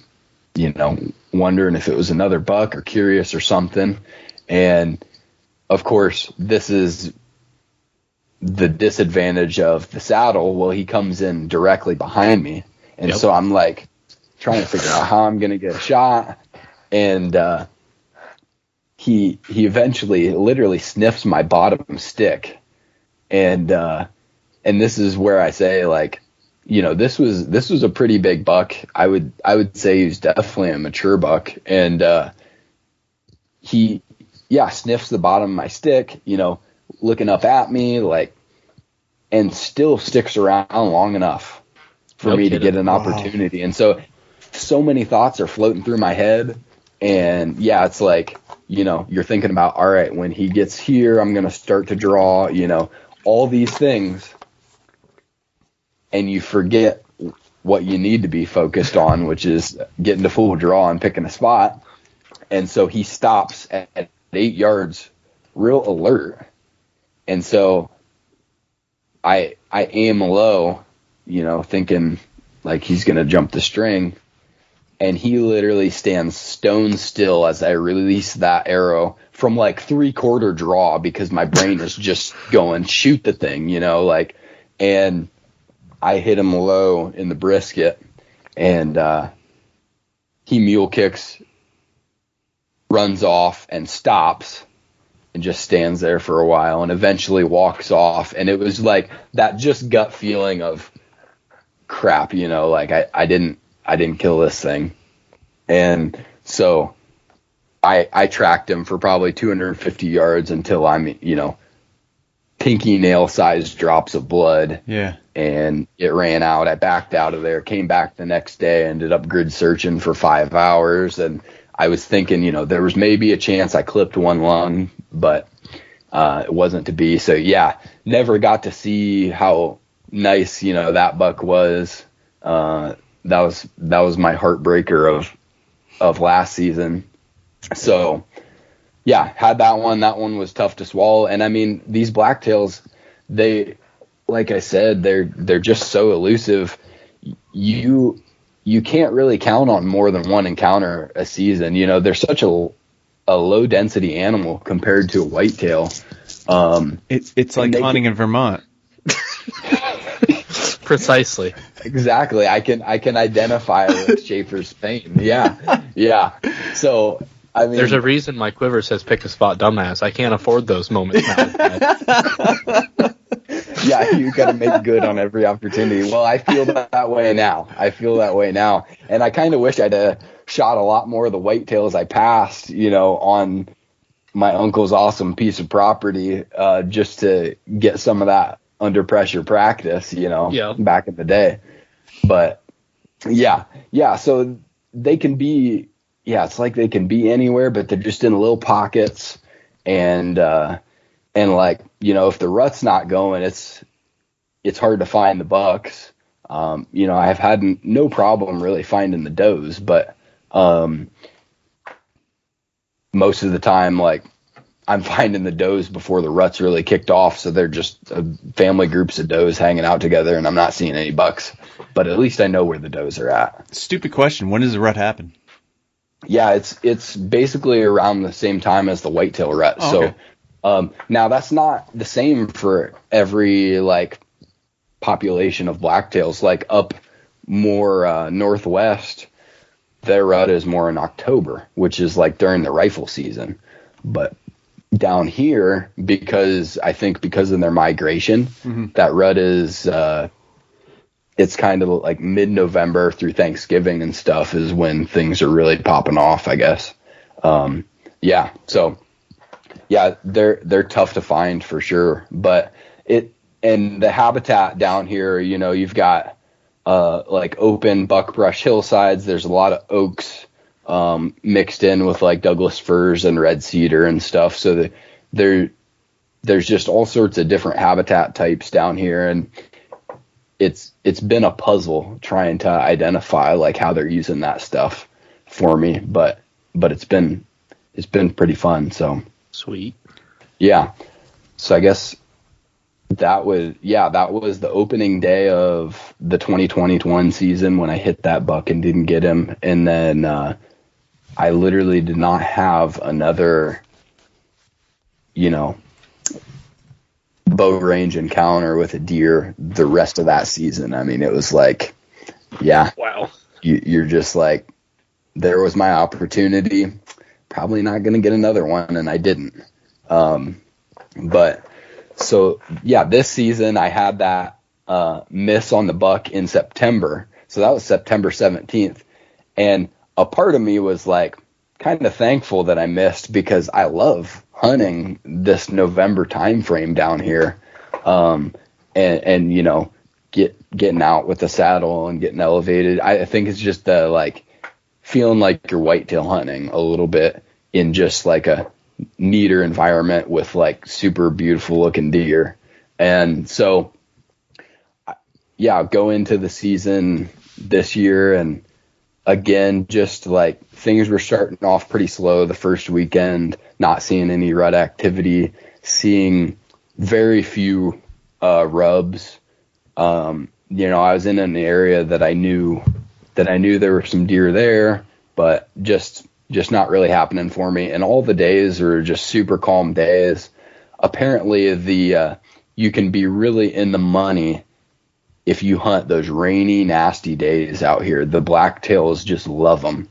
you know, wondering if it was another buck or curious or something, and of course this is the disadvantage of the saddle. Well, he comes in directly behind me, and Yep. so I'm like trying to figure out how I'm gonna get a shot, and uh, he he eventually literally sniffs my bottom stick, and uh, and this is where I say like, you know, this was this was a pretty big buck. I would I would say he was definitely a mature buck, and uh, he yeah sniffs the bottom of my stick, you know, looking up at me like, and still sticks around long enough for No me to get an Wow. opportunity, and so so many thoughts are floating through my head, and yeah, it's like you know you're thinking about all right when he gets here, I'm gonna start to draw, you know, all these things and you forget what you need to be focused on, which is getting to full draw and picking a spot. And so he stops at, at eight yards, real alert. And so I I aim low, you know, thinking like he's gonna jump the string. And he literally stands stone still as I release that arrow from like three quarter draw because my brain is just going shoot the thing, you know, like and I hit him low in the brisket, and uh, he mule kicks, runs off, and stops, and just stands there for a while, and eventually walks off. And it was like that just gut feeling of crap, you know, like I, I didn't I didn't kill this thing, and so I I tracked him for probably 250 yards until I'm you know pinky nail sized drops of blood Yeah. and it ran out. I backed out of there, came back the next day, ended up grid searching for five hours. And I was thinking, you know, there was maybe a chance I clipped one lung, but uh, it wasn't to be. So, yeah, never got to see how nice, you know, that buck was. Uh, that was that was my heartbreaker of of last season. So, yeah, had that one. That one was tough to swallow. And I mean, these blacktails, they like I said, they're they're just so elusive. You you can't really count on more than one encounter a season. You know, they're such a a low density animal compared to a whitetail. Um, It's it's like And they hunting in Vermont. Precisely. exactly. I can I can identify with Schaefer's pain. Yeah, yeah. So I mean, There's a reason my quiver says pick a spot dumbass. I can't afford those moments now. yeah, you got to make good on every opportunity. Well, I feel that way now. I feel that way now, and I kind of wish I'd uh, shot a lot more of the whitetails I passed, you know, on my uncle's awesome piece of property, uh, just to get some of that under pressure practice, you know, Yeah. back in the day. But yeah, yeah. So they can be, yeah, it's like they can be anywhere, but they're just in little pockets, and uh, and like you know, if the rut's not going, it's it's hard to find the bucks. Um, you know, I've had no problem really finding the does, but um, most of the time, like I'm finding the does before the ruts really kicked off, so they're just uh, family groups of does hanging out together, and I'm not seeing any bucks. But at least I know where the does are at. Stupid question. When does the rut happen? Yeah, it's it's basically around the same time as the whitetail rut. Oh, okay. So um, now that's not the same for every like population of blacktails. Like up more uh, northwest, their rut is more in October, which is like during the rifle season. But down here, because I think because of their migration, that rut is uh, it's kind of like mid-November through Thanksgiving and stuff is when things are really popping off, I guess. Um, yeah, so yeah, they're they're tough to find for sure, but it and the habitat down here, you know, you've got uh, like open buckbrush hillsides. There's a lot of oaks um, mixed in with like Douglas firs and red cedar and stuff. So the, there there's just all sorts of different habitat types down here, and it's it's been a puzzle trying to identify like how they're using that stuff for me, but but it's been it's been pretty fun. So Sweet. yeah, so I guess that was yeah that was the opening day of the 2021 season when I hit that buck and didn't get him, and then uh, I literally did not have another you know bow range encounter with a deer the rest of that season. I mean, it was like, yeah, Wow. you, you're just like, there was my opportunity. Probably not going to get another one, and I didn't. Um, but so yeah, this season I had that uh, miss on the buck in September. So that was September 17th, and a part of me was like kind of thankful that I missed because I love hunting this November time frame down here, um, and and you know get getting out with the saddle and getting elevated. I, I think it's just the like feeling like you're whitetail hunting a little bit in just like a neater environment with like super beautiful looking deer. And so, yeah, go into the season this year and again, just like things were starting off pretty slow the first weekend, not seeing any rut activity, seeing very few uh, rubs. Um, you know, I was in an area that I knew that I knew there were some deer there, but just just not really happening for me. And all the days are just super calm days. Apparently, the uh, you can be really in the money if you hunt those rainy, nasty days out here. The blacktails just love them.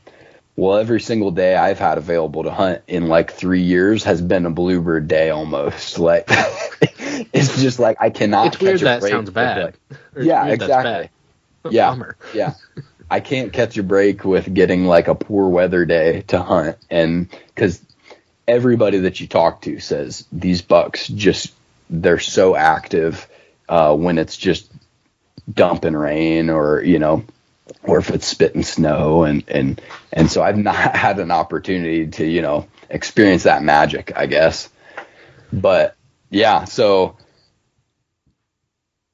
Well, every single day I've had available to hunt in like three years has been a bluebird day almost. Like it's just like I cannot. It's weird that sounds bad. Or Yeah, exactly. bad. Yeah. Yeah. I can't catch a break with getting like a poor weather day to hunt. And because everybody that you talk to says these bucks just, they're so active uh, when it's just dumping rain or, you know, or if it's spitting snow. And, and, and so I've not had an opportunity to, you know, experience that magic, I guess. But yeah, so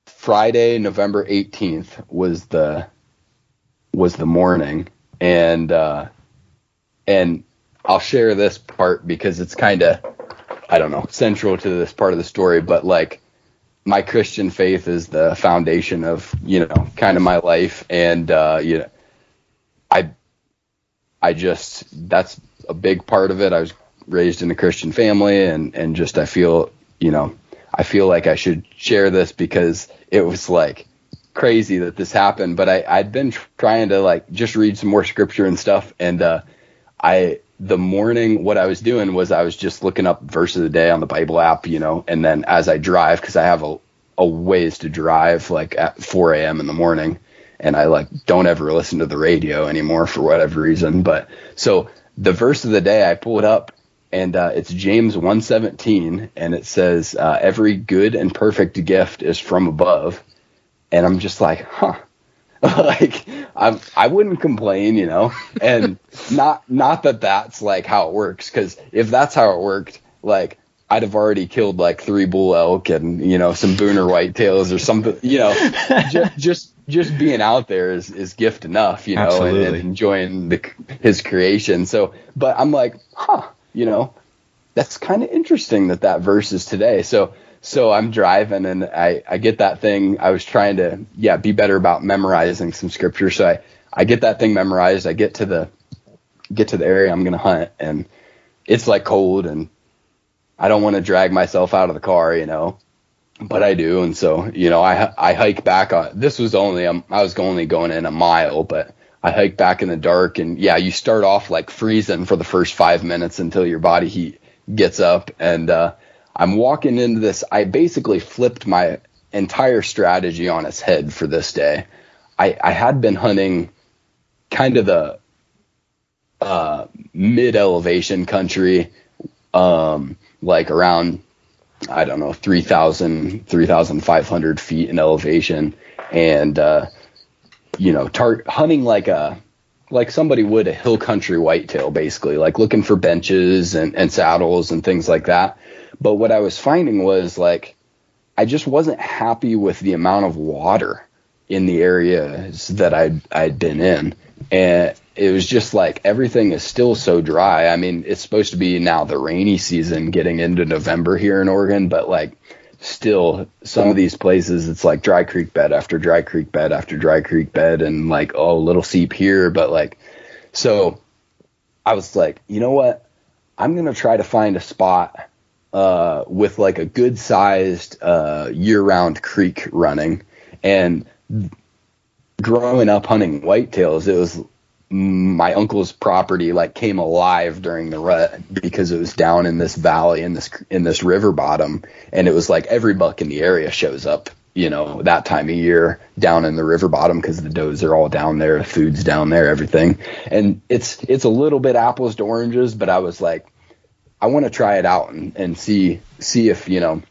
Friday, November 18th was the was the morning and uh and I'll share this part because it's kind of I don't know, central to this part of the story, but like my Christian faith is the foundation of, you know, kind of my life and uh you know I I just that's a big part of it. I was raised in a Christian family and and just I feel, you know, I feel like I should share this because it was like crazy that this happened, but I I'd been tr- trying to like just read some more scripture and stuff and uh I the morning what I was doing was I was just looking up verse of the day on the Bible app, you know, and then as I drive cuz I have a a ways to drive like at 4 a.m. in the morning. And I like don't ever listen to the radio anymore for whatever reason. But so the verse of the day, I pull it up and uh, it's James 117 and it says, uh, every good and perfect gift is from above. And I'm just like, huh, like I'm, I wouldn't complain, you know, and not, not that that's like how it works. Cause if that's how it worked, like I'd have already killed like three bull elk and you know some booner whitetails or something. You know, just, just just being out there is is gift enough. You know, and, and, enjoying the, his creation. So, but I'm like, huh, you know, that's kind of interesting that that verse is today. So. So I'm driving and I, I get that thing. I was trying to, yeah, be better about memorizing some scripture. So I, I get that thing memorized. I get to the, get to the area I'm going to hunt and it's like cold and I don't want to drag myself out of the car, you know, but I do. And so, you know, I, I hike back on, this was only, um, I was only going in a mile, but I hike back in the dark and yeah, you start off like freezing for the first five minutes until your body heat gets up. And, uh, I'm walking into this. I basically flipped my entire strategy on its head for this day. I, I had been hunting kind of the, uh, mid elevation country, um, like around I don't know 3,000 3,500 feet in elevation, and uh, you know tar- hunting like a like somebody would a hill country whitetail, basically like looking for benches and, and saddles and things like that. But what I was finding was like I just wasn't happy with the amount of water in the areas that I'd I'd been in, and it was just like everything is still so dry. I mean, it's supposed to be now the rainy season getting into November here in Oregon, but like still some of these places it's like dry creek bed after dry creek bed after dry creek bed and like oh little seep here but like so I was like, you know what? I'm going to try to find a spot uh, with like a good sized uh, year round creek running. And growing up hunting whitetails, it was my uncle's property like came alive during the rut because it was down in this valley in this in this river bottom. And it was like every buck in the area shows up you know that time of year down in the river bottom because the does are all down there the food's down there everything. And it's it's a little bit apples to oranges but i was like i want to try it out and, and see see if you know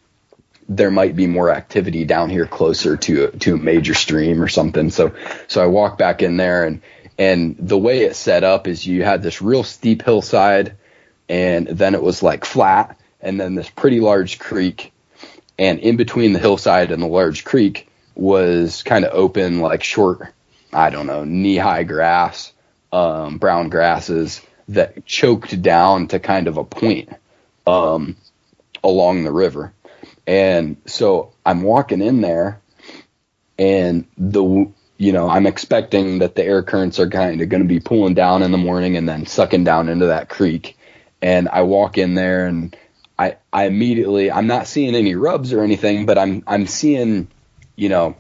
there might be more activity down here closer to to a major stream or something so so i walked back in there and and the way it's set up is you had this real steep hillside, and then it was like flat, and then this pretty large creek. And in between the hillside and the large creek was kind of open, like short, I don't know, knee high grass, um, brown grasses that choked down to kind of a point um, along the river. And so I'm walking in there, and the you know, I'm expecting that the air currents are kind of going to be pulling down in the morning and then sucking down into that creek. And I walk in there and I, I immediately, I'm not seeing any rubs or anything, but I'm, I'm seeing, you know,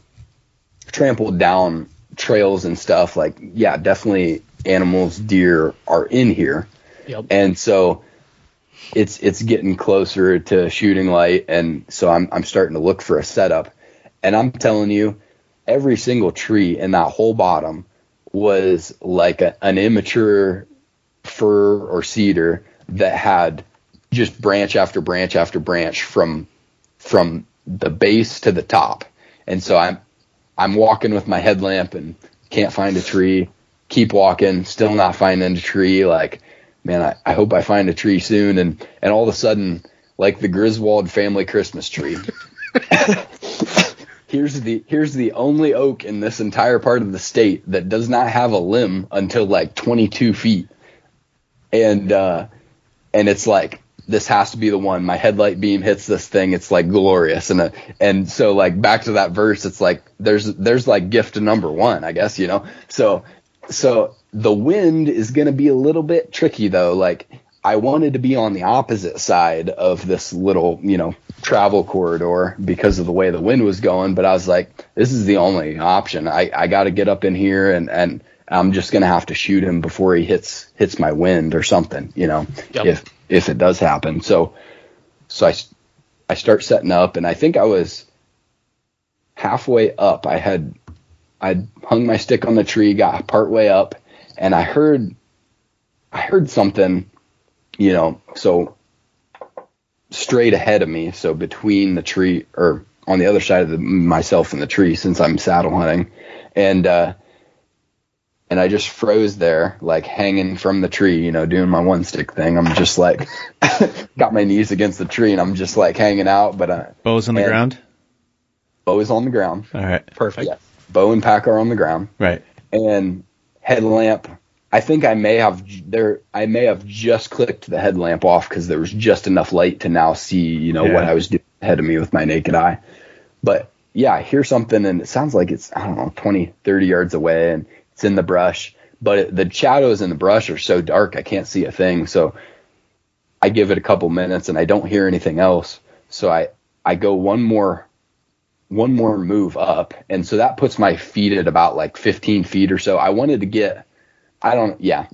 trampled down trails and stuff. Like, yeah, definitely animals, deer are in here. Yep. And so it's, it's getting closer to shooting light. And so I'm, I'm starting to look for a setup. And I'm telling you, every single tree in that whole bottom was like a, an immature fir or cedar that had just branch after branch after branch from from the base to the top. And so I'm I'm walking with my headlamp and can't find a tree. Keep walking, still not finding a tree. Like, man, I, I hope I find a tree soon. And and all of a sudden, like the Griswold family Christmas tree. here's the here's the only oak in this entire part of the state that does not have a limb until like 22 feet, and uh, and it's like this has to be the one. My headlight beam hits this thing, it's like glorious, and uh, and so like back to that verse, it's like there's there's like gift number one, I guess you know. So so the wind is gonna be a little bit tricky though, like I wanted to be on the opposite side of this little, you know, travel corridor because of the way the wind was going. But I was like, this is the only option. I, I got to get up in here and, and I'm just going to have to shoot him before he hits, hits my wind or something, you know, yep. if, if it does happen. So, so I, I start setting up and I think I was, halfway up, I had I hung my stick on the tree, got part way up, and I heard I heard something, you know, so straight ahead of me, so between the tree or on the other side of the, myself and the tree since I'm saddle hunting, and uh, and I just froze there, like hanging from the tree, you know, doing my one stick thing. I'm just like got my knees against the tree, and I'm just like hanging out. But uh, Bows on the ground. bow is on the ground. All right. Perfect. Yeah. Bow and pack are on the ground. Right. and headlamp. I think I may have there. I may have just clicked the headlamp off because there was just enough light to now see, you know, Yeah. what I was doing ahead of me with my naked eye. But yeah, I hear something and it sounds like it's I don't know 20, 30 yards away and it's in the brush. But it, the shadows in the brush are so dark I can't see a thing. So I give it a couple minutes and I don't hear anything else. So I I go one more one more move up. And so that puts my feet at about like 15 feet or so. I wanted to get i don't yeah.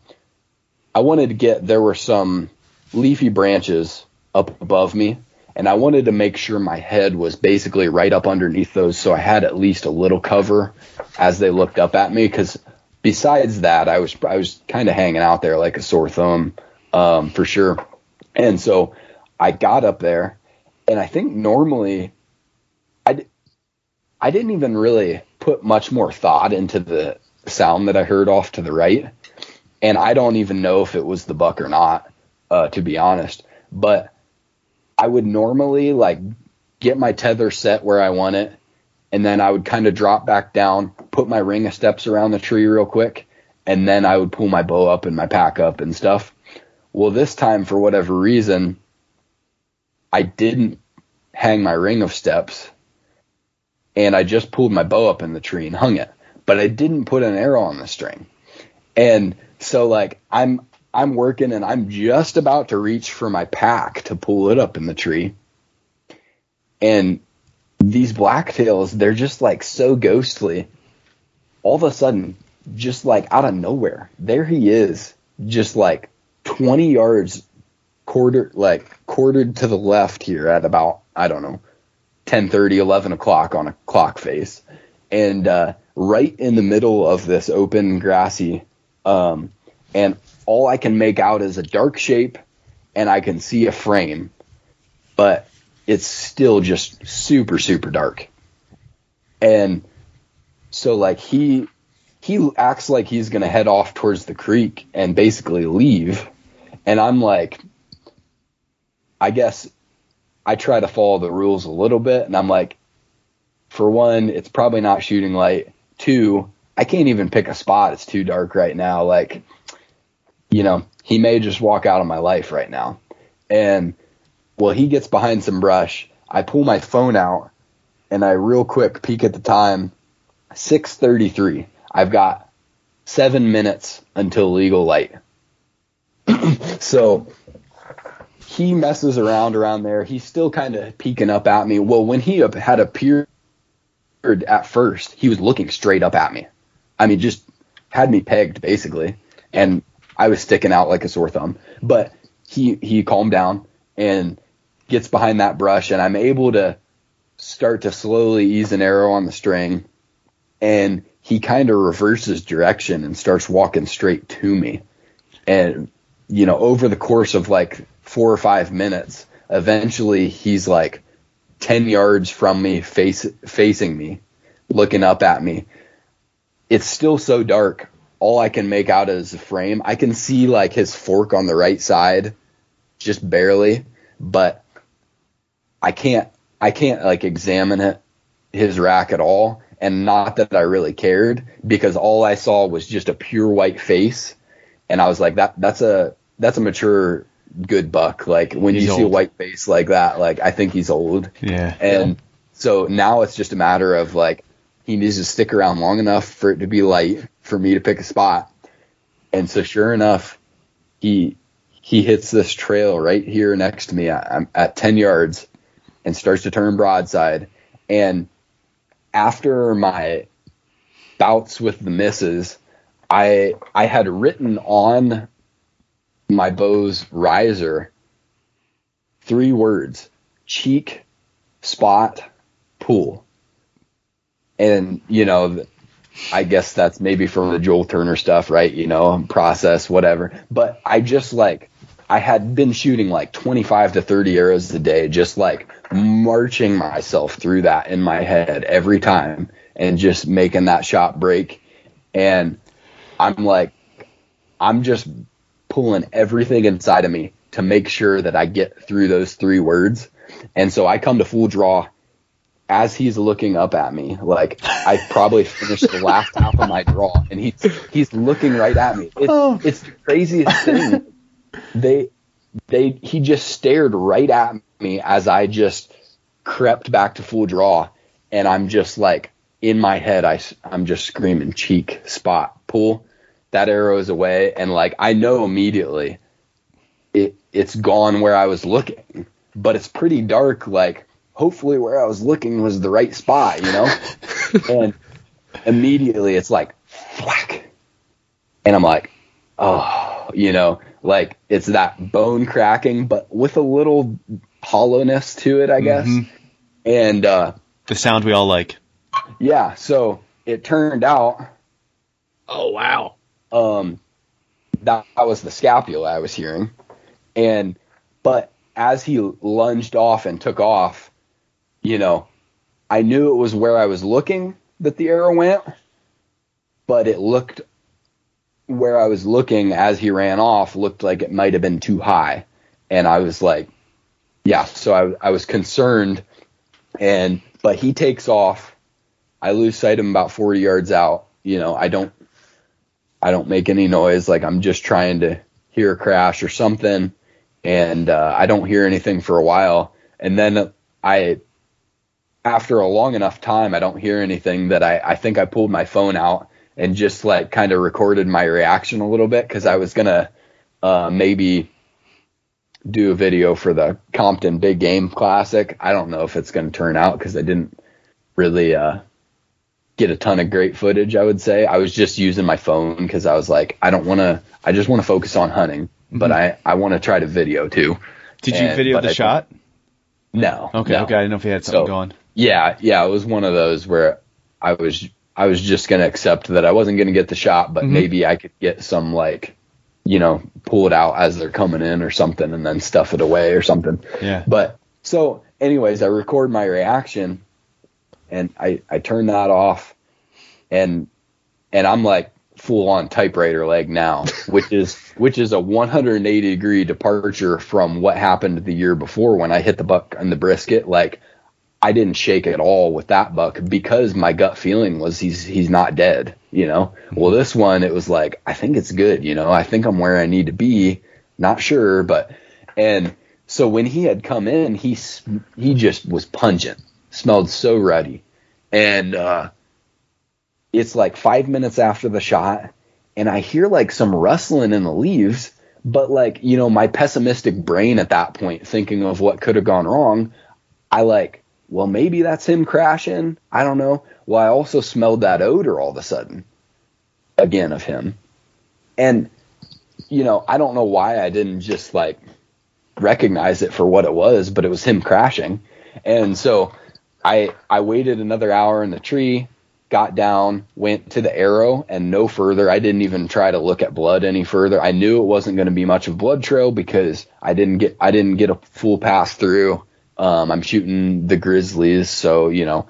I wanted to get there were some leafy branches up above me and i wanted to make sure my head was basically right up underneath those so i had at least a little cover as they looked up at me because besides that i was i was kind of hanging out there like a sore thumb um, for sure. And so i got up there and i think normally I, I didn't even really put much more thought into the sound that I heard off to the right. And I don't even know if it was the buck or not, uh, to be honest. But I would normally like get my tether set where I want it. And then I would kind of drop back down, put my ring of steps around the tree real quick. And then I would pull my bow up and my pack up and stuff. Well, this time, for whatever reason, I didn't hang my ring of steps and I just pulled my bow up in the tree and hung it, but I didn't put an arrow on the string. And so like I'm I'm working and I'm just about to reach for my pack to pull it up in the tree. And these blacktails, they're just like so ghostly. All of a sudden, just like out of nowhere, there he is, just like 20 yards quarter like quartered to the left here at about I don't know 10 11 o'clock on a clock face. And uh, right in the middle of this open grassy um, and all i can make out is a dark shape and i can see a frame but it's still just super super dark. And so like he he acts like he's to head off towards the creek and basically leave. And i'm like i guess I try to follow the rules a little bit, and I'm like, for one, it's probably not shooting light. Two, I can't even pick a spot. It's too dark right now. Like, you know, he may just walk out of my life right now. And well, he gets behind some brush. I pull my phone out and I real quick peek at the time. 6:33. I've got seven minutes until legal light. so he messes around around there. He's still kind of peeking up at me. Well, when he had appeared at first, he was looking straight up at me. I mean, just had me pegged basically, and I was sticking out like a sore thumb. But he he calmed down and gets behind that brush, and I'm able to start to slowly ease an arrow on the string, and he kind of reverses direction and starts walking straight to me, and you know, over the course of like four or five minutes, eventually he's like 10 yards from me, face, facing me, looking up at me. It's still so dark. All I can make out is a frame. I can see like his fork on the right side, just barely, but I can't, I can't like examine it, his rack at all. And not that I really cared because all I saw was just a pure white face and I was like, that that's a that's a mature good buck. Like when He's you see a white face like that, like I think he's old. Yeah. And so now it's just a matter of like he needs to stick around long enough for it to be light for me to pick a spot. And so sure enough, he he hits this trail right here next to me. I- I'm at 10 yards and starts to turn broadside. And after my bouts with the misses, I I had written on my bow's riser three words: cheek, spot, pool. and you know, I guess that's maybe from the Joel Turner stuff, right? You know, process, whatever. But I just like, I had been shooting like 25 to 30 arrows a day, just like marching myself through that in my head every time and just making that shot break. And I'm like, I'm just pulling everything inside of me to make sure that I get through those three words. And so I come to full draw as he's looking up at me. Like I probably finished the last half of my draw and he's he's looking right at me. It's, oh. it's the craziest thing. They they he just stared right at me as I just crept back to full draw and I'm just like in my head I I'm just screaming cheek spot pull that arrow is away and like I know immediately it it's gone where I was looking but it's pretty dark like hopefully where I was looking was the right spot you know? And immediately it's like whack and I'm like oh you know? Like it's that bone cracking but with a little hollowness to it I guess. Mm-hmm. and uh the sound we all like. yeah so it turned out oh wow um, that, was the scapula I was hearing. And, but as he lunged off and took off, you know, I knew it was where I was looking that the arrow went, but it looked where I was looking as he ran off looked like it might have been too high. And I was like, yeah, so I, I was concerned. And, but he takes off. I lose sight of him about 40 yards out. You know, I don't I don't make any noise. Like I'm just trying to hear a crash or something. And uh, I don't hear anything for a while. And then I, after a long enough time, I don't hear anything that I, I think I pulled my phone out and just like kind of recorded my reaction a little bit because I was going to uh, maybe do a video for the Compton Big Game Classic. I don't know if it's going to turn out because I didn't really uh, get a ton of great footage. I would say I was just using my phone because I was like, I don't want to. I just want to focus on hunting, mm-hmm. but I I want to try to video too. Did you and, video the I, shot? No. Okay. No. Okay. I didn't know if you had something so, going. Yeah. Yeah. It was one of those where I was I was just gonna accept that I wasn't gonna get the shot, but mm-hmm. maybe I could get some like you know pull it out as they're coming in or something, and then stuff it away or something. Yeah. But so, anyways, I record my reaction and I I turn that off, and and I'm like full on typewriter leg now, which is which is a 180 degree departure from what happened the year before when I hit the buck on the brisket. Like I didn't shake at all with that buck because my gut feeling was he's he's not dead, you know. Mm-hmm. Well, this one it was like I think it's good, you know. I think I'm where I need to be. Not sure, but and so when he had come in, he he just was pungent smelled so ruddy. And uh, it's like five minutes after the shot, and I hear like some rustling in the leaves. But like, you know, my pessimistic brain at that point, thinking of what could have gone wrong, I like, well, maybe that's him crashing. I don't know. Well, I also smelled that odor all of a sudden, again, of him. And, you know, I don't know why I didn't just like recognize it for what it was, but it was him crashing. And so I I waited another hour in the tree, got down, went to the arrow, and no further. I didn't even try to look at blood any further. I knew it wasn't going to be much of blood trail because I didn't get I didn't get a full pass through. Um, I'm shooting the grizzlies, so you know,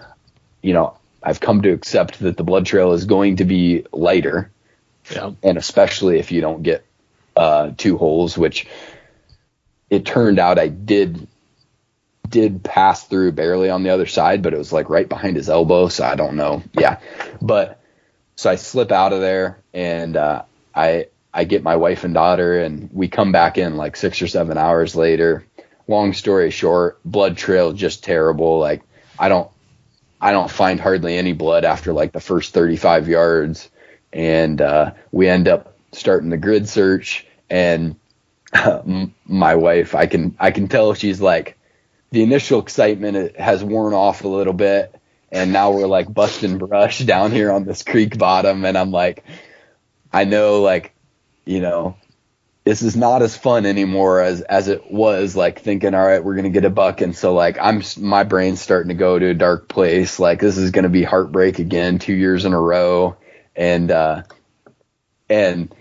you know, I've come to accept that the blood trail is going to be lighter, yeah. and especially if you don't get uh, two holes, which it turned out I did did pass through barely on the other side, but it was like right behind his elbow. So I don't know. Yeah. But so I slip out of there and, uh, I, I get my wife and daughter and we come back in like six or seven hours later. Long story short, blood trail just terrible. Like I don't, I don't find hardly any blood after like the first 35 yards. And, uh, we end up starting the grid search and, my wife, I can, I can tell she's like, the initial excitement has worn off a little bit. And now we're like busting brush down here on this creek bottom. And i'm like i know like you know this is not as fun anymore as as it was like thinking all right we're gonna get a buck. And so like i'm my brain's starting to go to a dark place. Like this is gonna be heartbreak again two years in a row. And uh and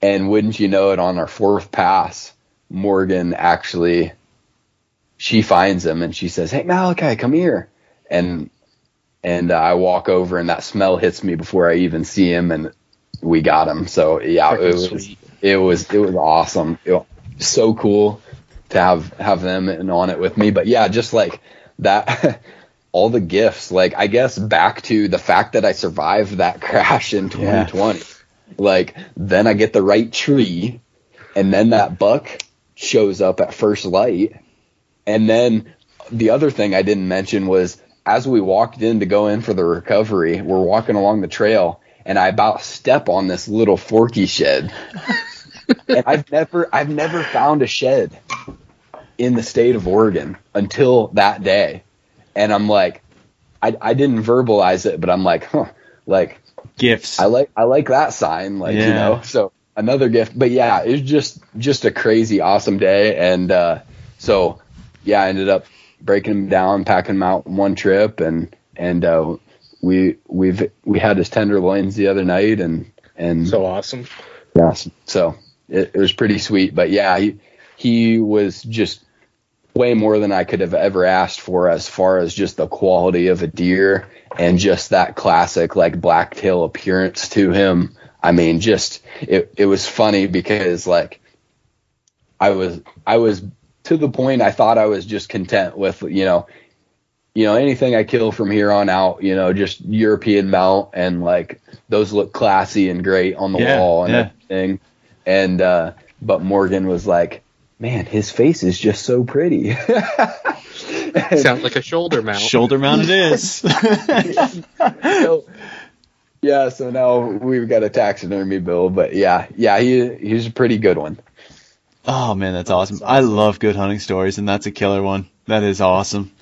and wouldn't you know it on our fourth pass morgan actually she finds him and she says hey malachi come here and and uh, i walk over and that smell hits me before i even see him and we got him. So yeah, it was it was it was awesome. It was so cool to have have them and on it with me. But yeah, just like that. all the gifts, like I guess back to the fact that I survived that crash in 2020. Yeah. Like then I get the right tree, and then that buck shows up at first light, and then the other thing I didn't mention was as we walked in to go in for the recovery, we're walking along the trail, and I about step on this little forky shed. and I've never I've never found a shed in the state of Oregon until that day. And I'm like I I didn't verbalize it, but I'm like, huh, like gifts. I like I like that sign, like, yeah. you know. So another gift. But yeah, it was just just a crazy awesome day and uh so yeah, I ended up breaking them down, packing them out in one trip and and uh we we've we had his tenderloins the other night and and so awesome. Yeah, so it, it was pretty sweet. But yeah, he he was just way more than I could have ever asked for as far as just the quality of a deer and just that classic like blacktail appearance to him. I mean, just it it was funny because like I was I was to the point I thought I was just content with you know you know, anything I kill from here on out, you know, just European mount and like those look classy and great on the yeah, wall and yeah. everything. And uh but Morgan was like, Man, his face is just so pretty. Sounds like a shoulder mount. Shoulder mount it is. so, yeah, so now we've got a taxidermy bill, but yeah, yeah, he he's a pretty good one. Oh man, that's oh, awesome. that's awesome. I love good hunting stories, and that's a killer one. That is awesome.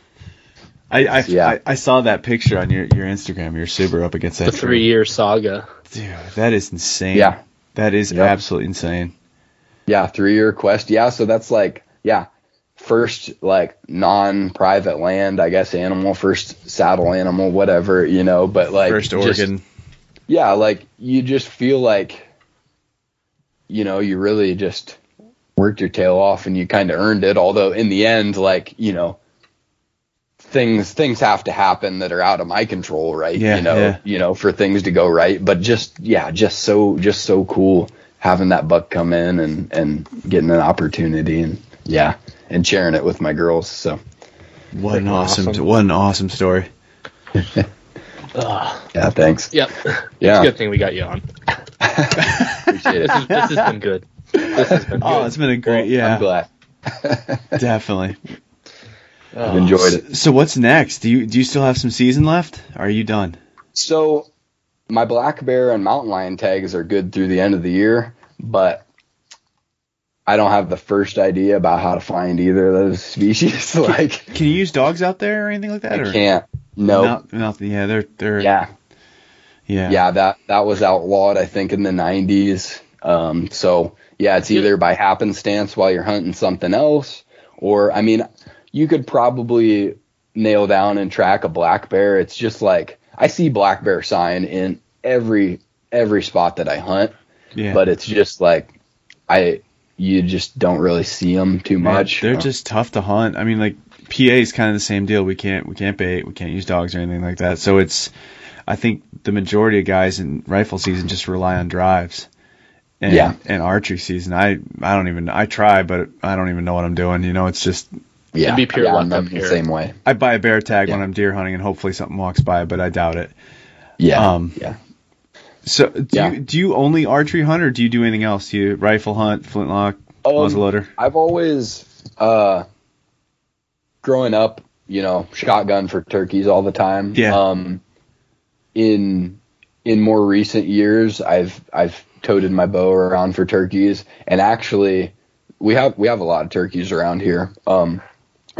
I I, yeah. I, I saw that picture on your, your Instagram. Your super up against that. The three year saga. Dude, that is insane. Yeah, that is yep. absolutely insane. Yeah, three year quest. Yeah, so that's like yeah, first like non private land, I guess animal, first saddle animal, whatever you know. But like first Oregon. Just, yeah, like you just feel like you know you really just worked your tail off and you kind of earned it. Although in the end, like you know things things have to happen that are out of my control, right? Yeah, you know, yeah. you know, for things to go right. But just yeah, just so just so cool having that buck come in and and getting an opportunity and yeah, and sharing it with my girls. So what an awesome, awesome. what an awesome story. yeah, thanks. Yep. Yeah. It's a good thing we got you on. Appreciate it. This, is, this has been good. This has been oh. Oh, it's been a great, well, yeah. I'm glad. Definitely. I've enjoyed it. So what's next? Do you do you still have some season left? are you done? So my black bear and mountain lion tags are good through the end of the year, but I don't have the first idea about how to find either of those species. like, can you use dogs out there or anything like that? I or? can't. No. Not, not, yeah, they're they're. Yeah. Yeah. Yeah. That that was outlawed, I think, in the '90s. Um. So yeah, it's either by happenstance while you're hunting something else, or I mean, you could probably nail down and track a black bear. It's just like I see black bear sign in every every spot that I hunt. Yeah. But it's just like I you just don't really see them too much. they're just tough to hunt. I mean, like PA is kind of the same deal. We can't we can't bait, we can't use dogs or anything like that. So it's I think the majority of guys in rifle season just rely on drives. And, yeah. and archery season, I I don't even I try, but I don't even know what I'm doing. You know, it's just yeah, It'd be pure yeah, luck I'm the same way. I buy a bear tag yeah. when I'm deer hunting, and hopefully something walks by, but I doubt it. Yeah. Um, yeah. So do yeah. you do you only archery hunt, or do you do anything else? Do you rifle hunt, flintlock, um, muzzleloader? I've always, uh, growing up, you know, shotgun for turkeys all the time. Yeah. Um, in in more recent years, I've I've toted my bow around for turkeys, and actually, we have we have a lot of turkeys around here. Um,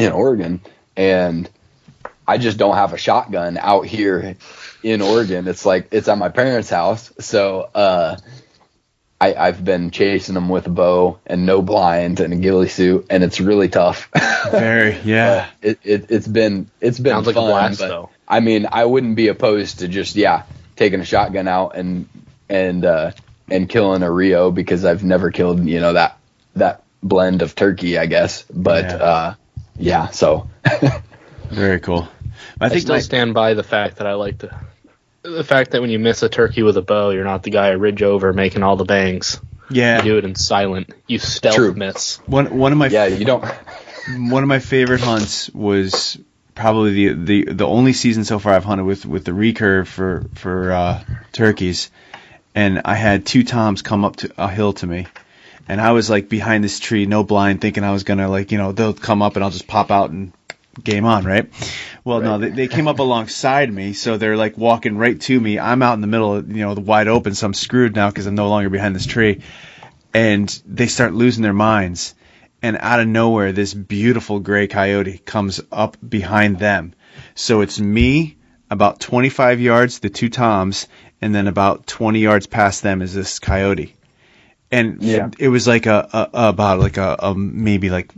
in Oregon, and I just don't have a shotgun out here in Oregon. It's like it's at my parents' house, so uh, I, I've been chasing them with a bow and no blind and a ghillie suit, and it's really tough. Very, yeah. it, it it's been it's been Sounds like a fun, blast, but, though. I mean, I wouldn't be opposed to just yeah taking a shotgun out and and uh, and killing a Rio because I've never killed you know that that blend of turkey, I guess. But Yeah. uh, yeah, so Very cool. I I, think still my, stand by the fact that I like to. The fact that when you miss a turkey with a bow, you're not the guy at ridge over making all the bangs. You yeah, do it in silent. You stealth True. miss. one one of my yeah, you don't. one of my favorite hunts was probably the the the only season so far I've hunted with with the recurve for for uh, turkeys, and I had two toms come up to a hill to me, and I was like behind this tree, no blind, thinking I was gonna like you know they'll come up and I'll just pop out and game on, right? Well, no, they, they came up alongside me, so they're like walking right to me. I'm out in the middle, you know, the wide open, so I'm screwed now because I'm no longer behind this tree. And they start losing their minds. And out of nowhere, this beautiful gray coyote comes up behind them. So it's me, about 25 yards, the two toms, and then about 20 yards past them is this coyote. And Yeah. it was like a, a about like a, a maybe like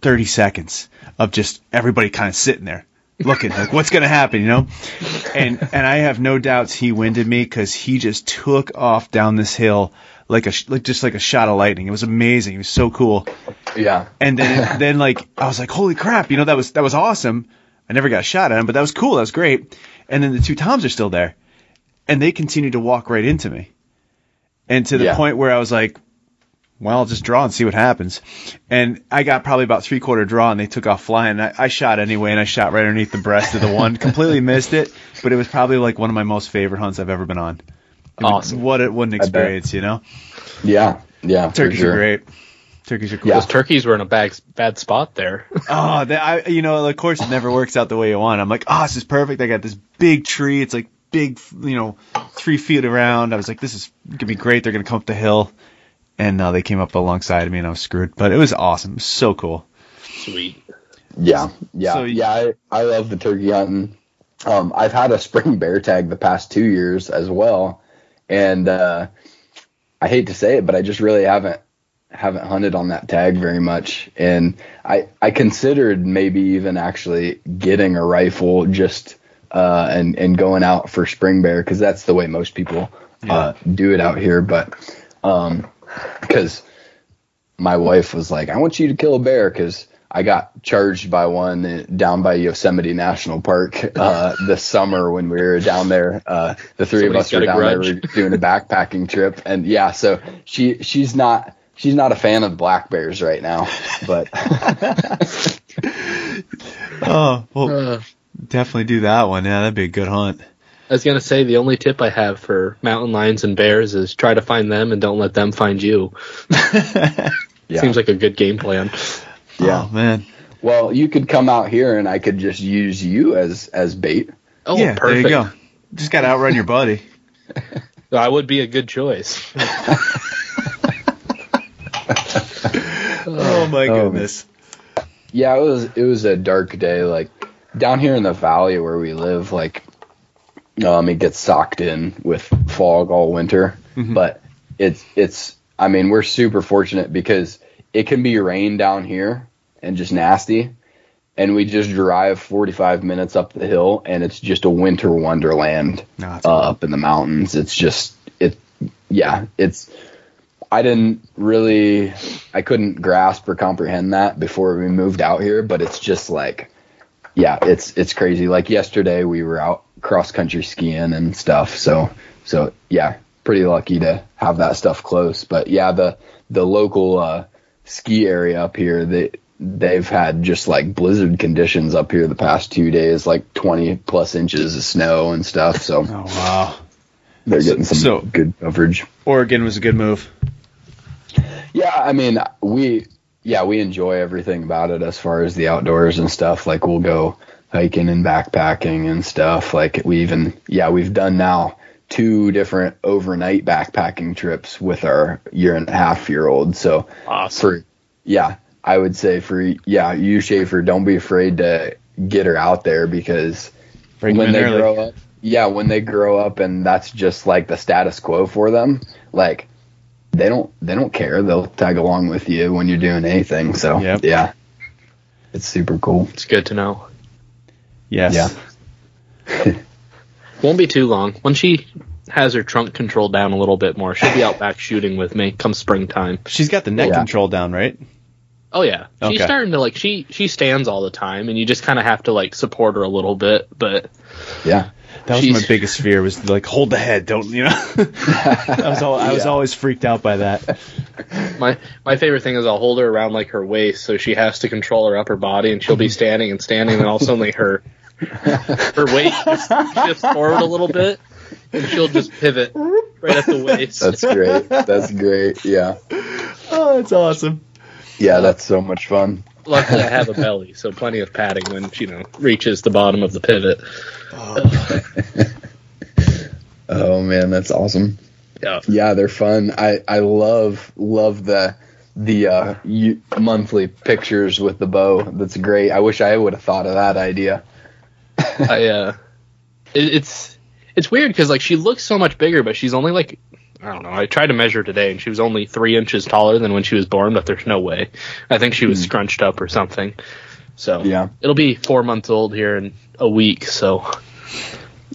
30 seconds of just everybody kind of sitting there looking like what's going to happen, you know? And and I have no doubts he winded me cuz he just took off down this hill like a like just like a shot of lightning. It was amazing. It was so cool. Yeah, And then then like I was like, "Holy crap, you know that was that was awesome." I never got a shot at him, but that was cool. That was great. And then the two toms are still there. And they continued to walk right into me. And to the Yeah. point where I was like, well, I'll just draw and see what happens. And I got probably about three quarter draw and they took off flying. I, I shot anyway and I shot right underneath the breast of the one. Completely missed it, but it was probably like one of my most favorite hunts I've ever been on. It was- Awesome. What, a, what an experience, you know? yeah, yeah. Turkeys sure. are great. Turkeys are cool. Yeah. Those turkeys were in a bad, bad spot there. Oh, that, I, you know, of course it never works out the way you want. I'm like, oh, this is perfect. I got this big tree. It's like big, you know, three feet around. I was like, this is gonna be great. They're gonna come up the hill, and uh, they came up alongside of me, and I was screwed. But it was awesome. It was so cool. Sweet. Yeah, yeah, So yeah. I, I love the turkey hunting. Um, I've had a spring bear tag the past two years as well, and uh, I hate to say it, but I just really haven't haven't hunted on that tag very much. And I I considered maybe even actually getting a rifle just uh, and and going out for spring bear because that's the way most people uh, do it out here. But um, because my wife was like, I want you to kill a bear because I got charged by one uh, down by Yosemite National Park uh, this summer when we were down there. Uh, the three of us were got a down there we grudge. were doing a backpacking trip, and yeah, so she she's not she's not a fan of black bears right now, but Oh, well, Uh, definitely do that one. Yeah, that'd be a good hunt. I was gonna say the only tip I have for mountain lions and bears is try to find them and don't let them find you. yeah, Seems like a good game plan. yeah. Oh man. Well, you could come out here and I could just use you as as bait. Oh, yeah, perfect. there you go. Just gotta outrun your buddy. I would be a good choice. Oh my Oh. goodness. Yeah, it was it was a dark day. Like down here in the valley where we live, like um, it gets socked in with fog all winter. But it's it's I mean we're super fortunate because it can be rain down here and just nasty, and we just drive 45 minutes up the hill and it's just a winter wonderland No, uh, up in the mountains. It's just it yeah it's I didn't really I couldn't grasp or comprehend that before we moved out here, but it's just like yeah, it's it's crazy. Like yesterday we were out cross country skiing and stuff. So so yeah, pretty lucky to have that stuff close. But yeah, the the local uh ski area up here they they've had just like blizzard conditions up here the past two days, like 20 plus inches of snow and stuff. So Oh wow. they're getting some so- good coverage. Oregon was a good move. Yeah, I mean, we yeah, we enjoy everything about it as far as the outdoors and stuff. Like we'll go hiking and backpacking and stuff. Like we even yeah, we've done now two different overnight backpacking trips with our year and a half year old. So Awesome. for yeah, I would say for yeah, you Schaefer, don't be afraid to get her out there because Bring when they early. grow up yeah when they grow up and that's just like the status quo for them like they don't they don't care. They'll tag along with you when you're doing anything. So Yep. yeah, it's super cool. It's good to know. Yes. Yeah. Won't be too long. When she has her trunk control down a little bit more, she'll be out back shooting with me come springtime. She's got the neck Yeah. control down, right? Oh yeah, she's Okay. starting to like she she stands all the time, and you just kind of have to like support her a little bit. But Yeah, That was She's- my biggest fear was like hold the head, don't you know? I was all, I was always freaked out by that. my my favorite thing is I'll hold her around like her waist, so she has to control her upper body, and she'll be mm-hmm. standing and standing, and all of a sudden her her weight just shifts forward a little bit, and she'll just pivot right at the waist. that's great. That's great. Yeah, Oh, that's awesome. yeah, that's so much fun. Luckily, I have a belly, so plenty of padding when she, you know reaches the bottom of the pivot. Oh man, that's awesome. Yeah, Yeah, they're fun. I I love love the the uh, you, monthly pictures with the bow. That's great. I wish I would have thought of that idea. I uh, it, it's it's weird because like she looks so much bigger, but she's only like I don't know. I tried to measure today, and she was only three inches taller than when she was born. But there's no way. I think she was hmm. scrunched up or something. So Yeah. it'll be four months old here in a week. So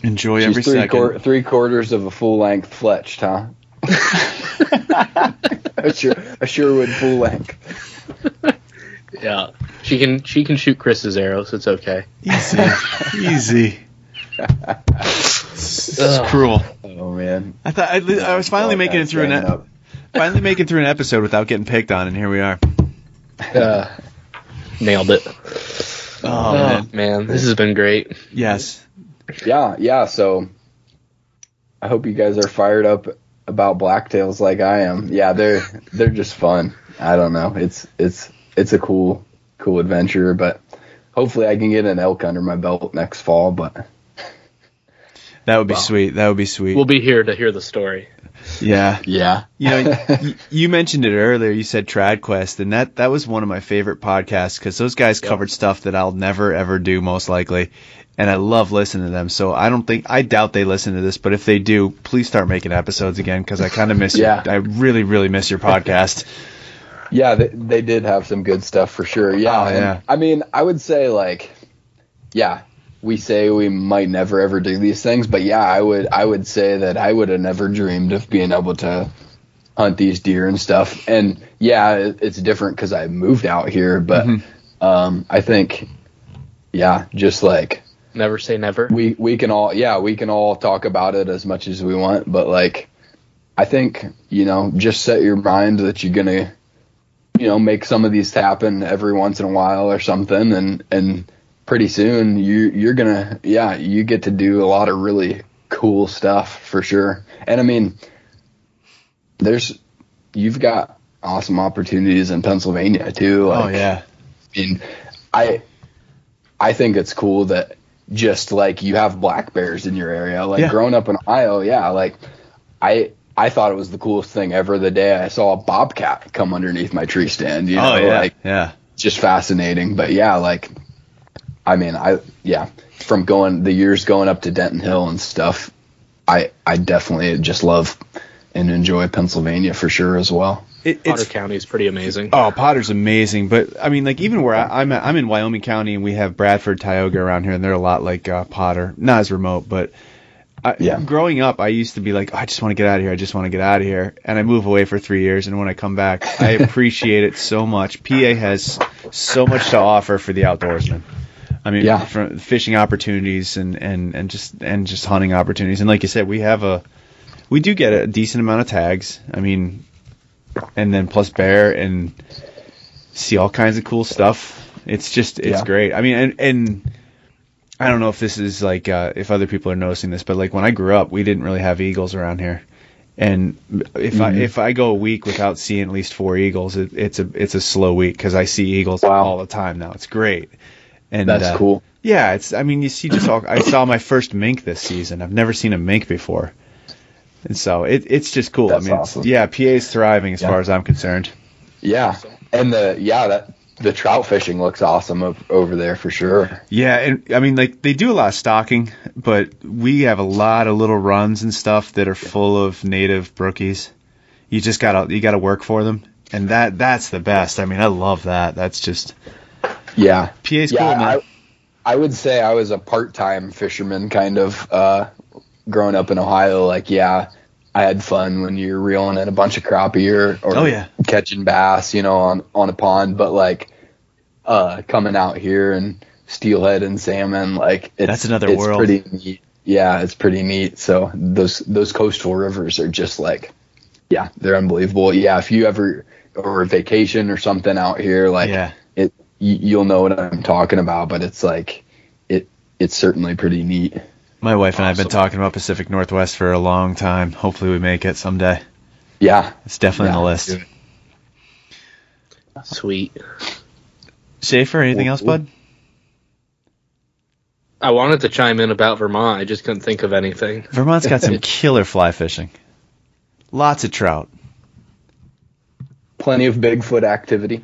Enjoy She's every three second. quar- three quarters of a full length fletched, huh? a, sure, a Sherwood full length. yeah, she can she can shoot Chris's arrows. It's okay. Easy, easy. It's Ugh. cruel. Oh man, I thought I, I was finally making it through an e- finally making through an episode without getting picked on, and here we are. Uh, nailed it. Oh, Oh man, man, this has been great. yes. Yeah, yeah. So I hope you guys are fired up about blacktails like I am. Yeah, they're they're just fun. I don't know. It's it's it's a cool cool adventure, but hopefully I can get an elk under my belt next fall. But That would be Wow. sweet. That would be sweet. We'll be here to hear the story. yeah. yeah, You know, y- you mentioned it earlier. You said TradQuest, and that that was one of my favorite podcasts because those guys Yep. covered stuff that I'll never ever do, most likely. And I love listening to them. So I don't think I doubt they listen to this, but if they do, please start making episodes again because I kind of miss Yeah. your. I really, really miss your podcast. yeah, they, they did have some good stuff for sure. Yeah, Oh, and, yeah. I mean, I would say like, yeah, we say we might never ever do these things, but yeah, I would I would say that I would have never dreamed of being able to hunt these deer and stuff. And yeah, it, it's different because I moved out here, but Mhm. um, I think, yeah, just like Never say never. we we can all yeah we can all talk about it as much as we want but like i think you know just set your mind that you're gonna you know make some of these happen every once in a while or something and and pretty soon you you're gonna yeah you get to do a lot of really cool stuff for sure and i mean there's you've got awesome opportunities in pennsylvania too oh, like, oh yeah. I mean, I I think it's cool that just like you have black bears in your area. Like Yeah. growing up in Ohio, yeah, like I I thought it was the coolest thing ever the day I saw a bobcat come underneath my tree stand. You oh, know, oh yeah. like yeah. just fascinating. But yeah, like I mean, I yeah, from going the years going up to Denton Hill and stuff, I I definitely just love and enjoy Pennsylvania for sure as well. It, Potter County is pretty amazing. Oh, Potter's amazing, but I mean, like even where I, I'm, at, I'm in Wyoming County, and we have Bradford, Tioga around here, and they're a lot like uh, Potter, not as remote, but I, Yeah. growing up, I used to be like, "Oh, I just want to get out of here, I just want to get out of here, and I move away for three years, and when I come back, I appreciate it so much. PA has so much to offer for the outdoorsman. I mean, Yeah. from fishing opportunities and, and, and just and just hunting opportunities, and like you said, we have a we do get a decent amount of tags. I mean, and then plus bear and see all kinds of cool stuff. It's just it's Yeah. great. I mean, and and I don't know if this is like uh, if other people are noticing this, but like when I grew up, we didn't really have eagles around here. And if I Mhm. if I go a week without seeing at least four eagles, it, it's a it's a slow week because I see eagles Wow. all the time now. It's great. And That's uh, cool. yeah, it's. I mean, you see just all. I saw my first mink this season. I've never seen a mink before, and so it, it's just cool. That's I mean, awesome. yeah, PA is thriving as Yeah. far as I'm concerned. Yeah, and the yeah that the trout fishing looks awesome over there for sure. Yeah, and I mean, like they do a lot of stocking, but we have a lot of little runs and stuff that are full of native brookies. You just gotta you gotta work for them, and that that's the best. I mean, I love that. That's just Yeah. PA's yeah, cool, man. I, I would say I was a part-time fisherman, kind of, uh, growing up in Ohio. Like, yeah, I had fun when you're reeling in a bunch of crappie or, or Oh, yeah. catching bass, you know, on on a pond. But like, uh, coming out here and steelhead and salmon, like, it's, That's another it's world. Pretty neat. Yeah, it's pretty neat. So those those coastal rivers are just like, yeah, they're unbelievable. Yeah, if you ever or vacation or something out here, like Yeah. It, you, you'll know what I'm talking about. But it's like, it it's certainly pretty neat. My wife and I have been talking about Pacific Northwest for a long time. Hopefully, we make it someday. Yeah, It's definitely on the list. dude. Sweet. Schaefer, anything else, bud? I wanted to chime in about Vermont. I just couldn't think of anything. Vermont's got some killer fly fishing. Lots of trout. plenty of Bigfoot activity.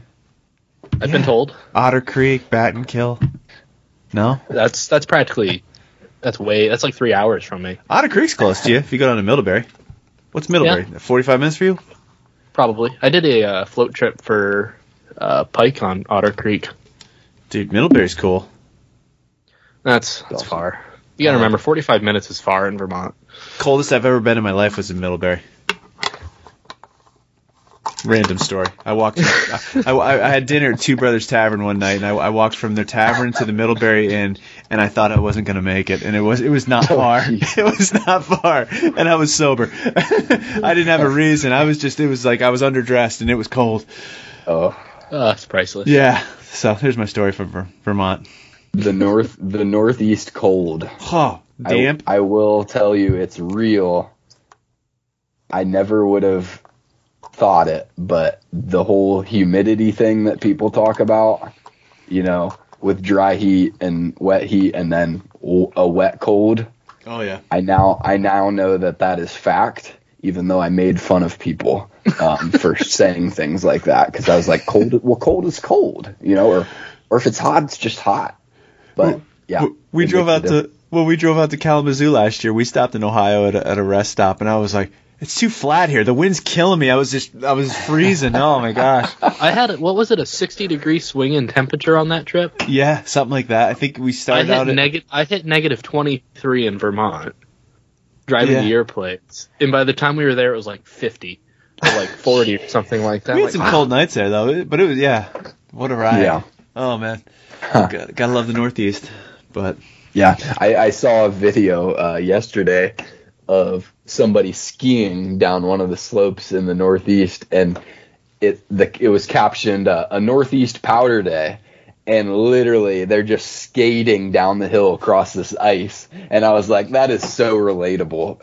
I've Yeah. been told Otter Creek, Batten Kill. No? that's that's practically that's way that's like three hours from me. Otter Creek's close to you if you go down to Middlebury. What's Middlebury? 45 minutes for you? Probably. I did a uh, float trip for uh, pike on Otter Creek. Dude, Middlebury's cool. That's that's Awesome. far. You gotta remember, forty five minutes is far in Vermont. Coldest I've ever been in my life was in Middlebury. Random story. I walked. I, I, I had dinner at Two Brothers Tavern one night, and I, I walked from their tavern to the Middlebury Inn, and I thought I wasn't going to make it, and it was it was not Oh, far. geez. It was not far, and I was sober. I didn't have a reason. I was just. It was like I was underdressed, and it was cold. Oh, Uh, it's priceless. Yeah. So here's my story from Ver- Vermont. the north, the northeast cold. Oh, I- damp. I, will tell you, it's real. I never would have thought it, but the whole humidity thing that people talk about, you know, with dry heat and wet heat, and then a wet cold. oh yeah. I now I now know that that is fact, even though I made fun of people um, for saying things like that because I was like, cold. Well, cold is cold, you know, or or if it's hot, it's just hot. But yeah, we drove out to well, we drove out to Kalamazoo last year. We stopped in Ohio at a, at a rest stop, and I was like, "It's too flat here. The wind's killing me." I was just, I was freezing. oh my gosh. I had what was it a sixty degree swing in temperature on that trip? Yeah, something like that. I think we started hit out at negative. I hit negative twenty three in Vermont, driving Yeah. the air plates, and by the time we were there, it was like fifty, or like forty or something like that. we I'm had some like, cold nights there though, but it was yeah, what a ride. Yeah. Oh man, Huh. gotta, gotta love the Northeast. But Yeah, I, I saw a video uh, yesterday of somebody skiing down one of the slopes in the Northeast, and it the it was captioned uh, "a Northeast Powder Day," and literally they're just skating down the hill across this ice, and I was like, that is so relatable.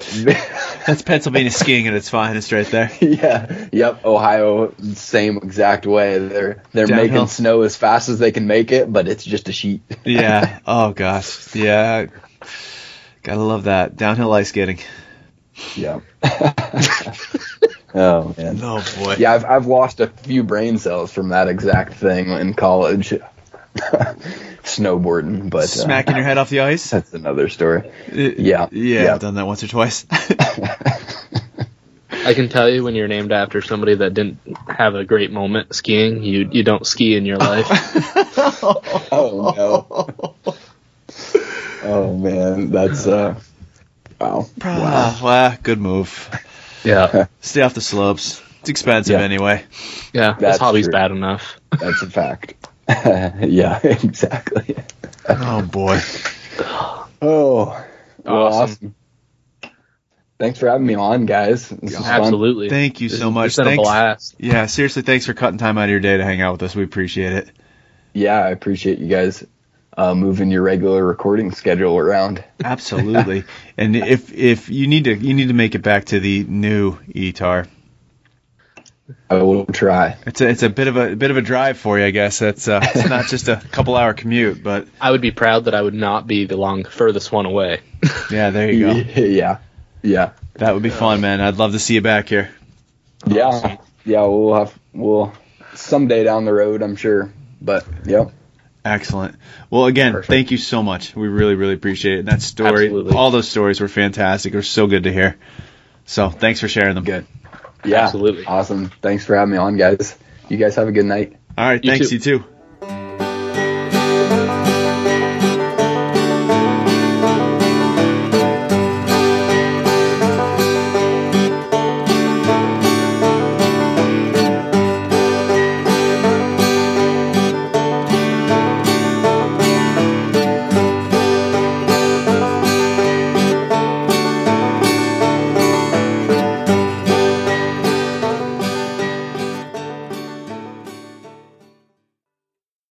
that's Pennsylvania skiing at its finest, right there. yeah, yep, Ohio, same exact way. They're they're Downhill. making snow as fast as they can make it, but it's just a sheet. Yeah. Oh gosh. Yeah. Gotta love that downhill ice skating. yeah. oh man. Oh boy. Yeah, I've I've lost a few brain cells from that exact thing in college, snowboarding. But uh, Smacking your head off the ice. that's another story. Yeah. Yeah. Yeah. Yeah. I've done that once or twice. I can tell you when you're named after somebody that didn't have a great moment skiing, you you don't ski in your life. Oh no. Oh man, that's uh, wow. Ah, well, good move. yeah, Stay off the slopes. It's expensive Yeah. anyway. yeah. This That's hobby's true. bad enough. That's a fact. yeah, exactly. Oh boy. Oh, well, Awesome. Thanks for having me on, guys. This is fun. Absolutely. Thank you This so has- much. It's been a Thanks. blast. Yeah, seriously, thanks for cutting time out of your day to hang out with us. We appreciate it. Yeah, I appreciate you guys uh, moving your regular recording schedule around. Absolutely. and if if you need to you need to make it back to the new ETAR. I will try. It's a it's a bit of a, bit of a drive for you, I guess. That's uh, it's not just a couple hour commute, but I would be proud that I would not be the long furthest one away. yeah, there you go. yeah, yeah, That would be fun, man. I'd love to see you back here. yeah, yeah. We'll have we'll someday down the road, I'm sure. But yep. Excellent. Well, again, Perfect. thank you so much. We really, really appreciate it. And that story, Absolutely. all those stories were fantastic. They were so good to hear. So thanks for sharing them. Good. Yeah, Absolutely. Awesome. Thanks for having me on, guys. You guys have a good night. All right, You thanks too. you too.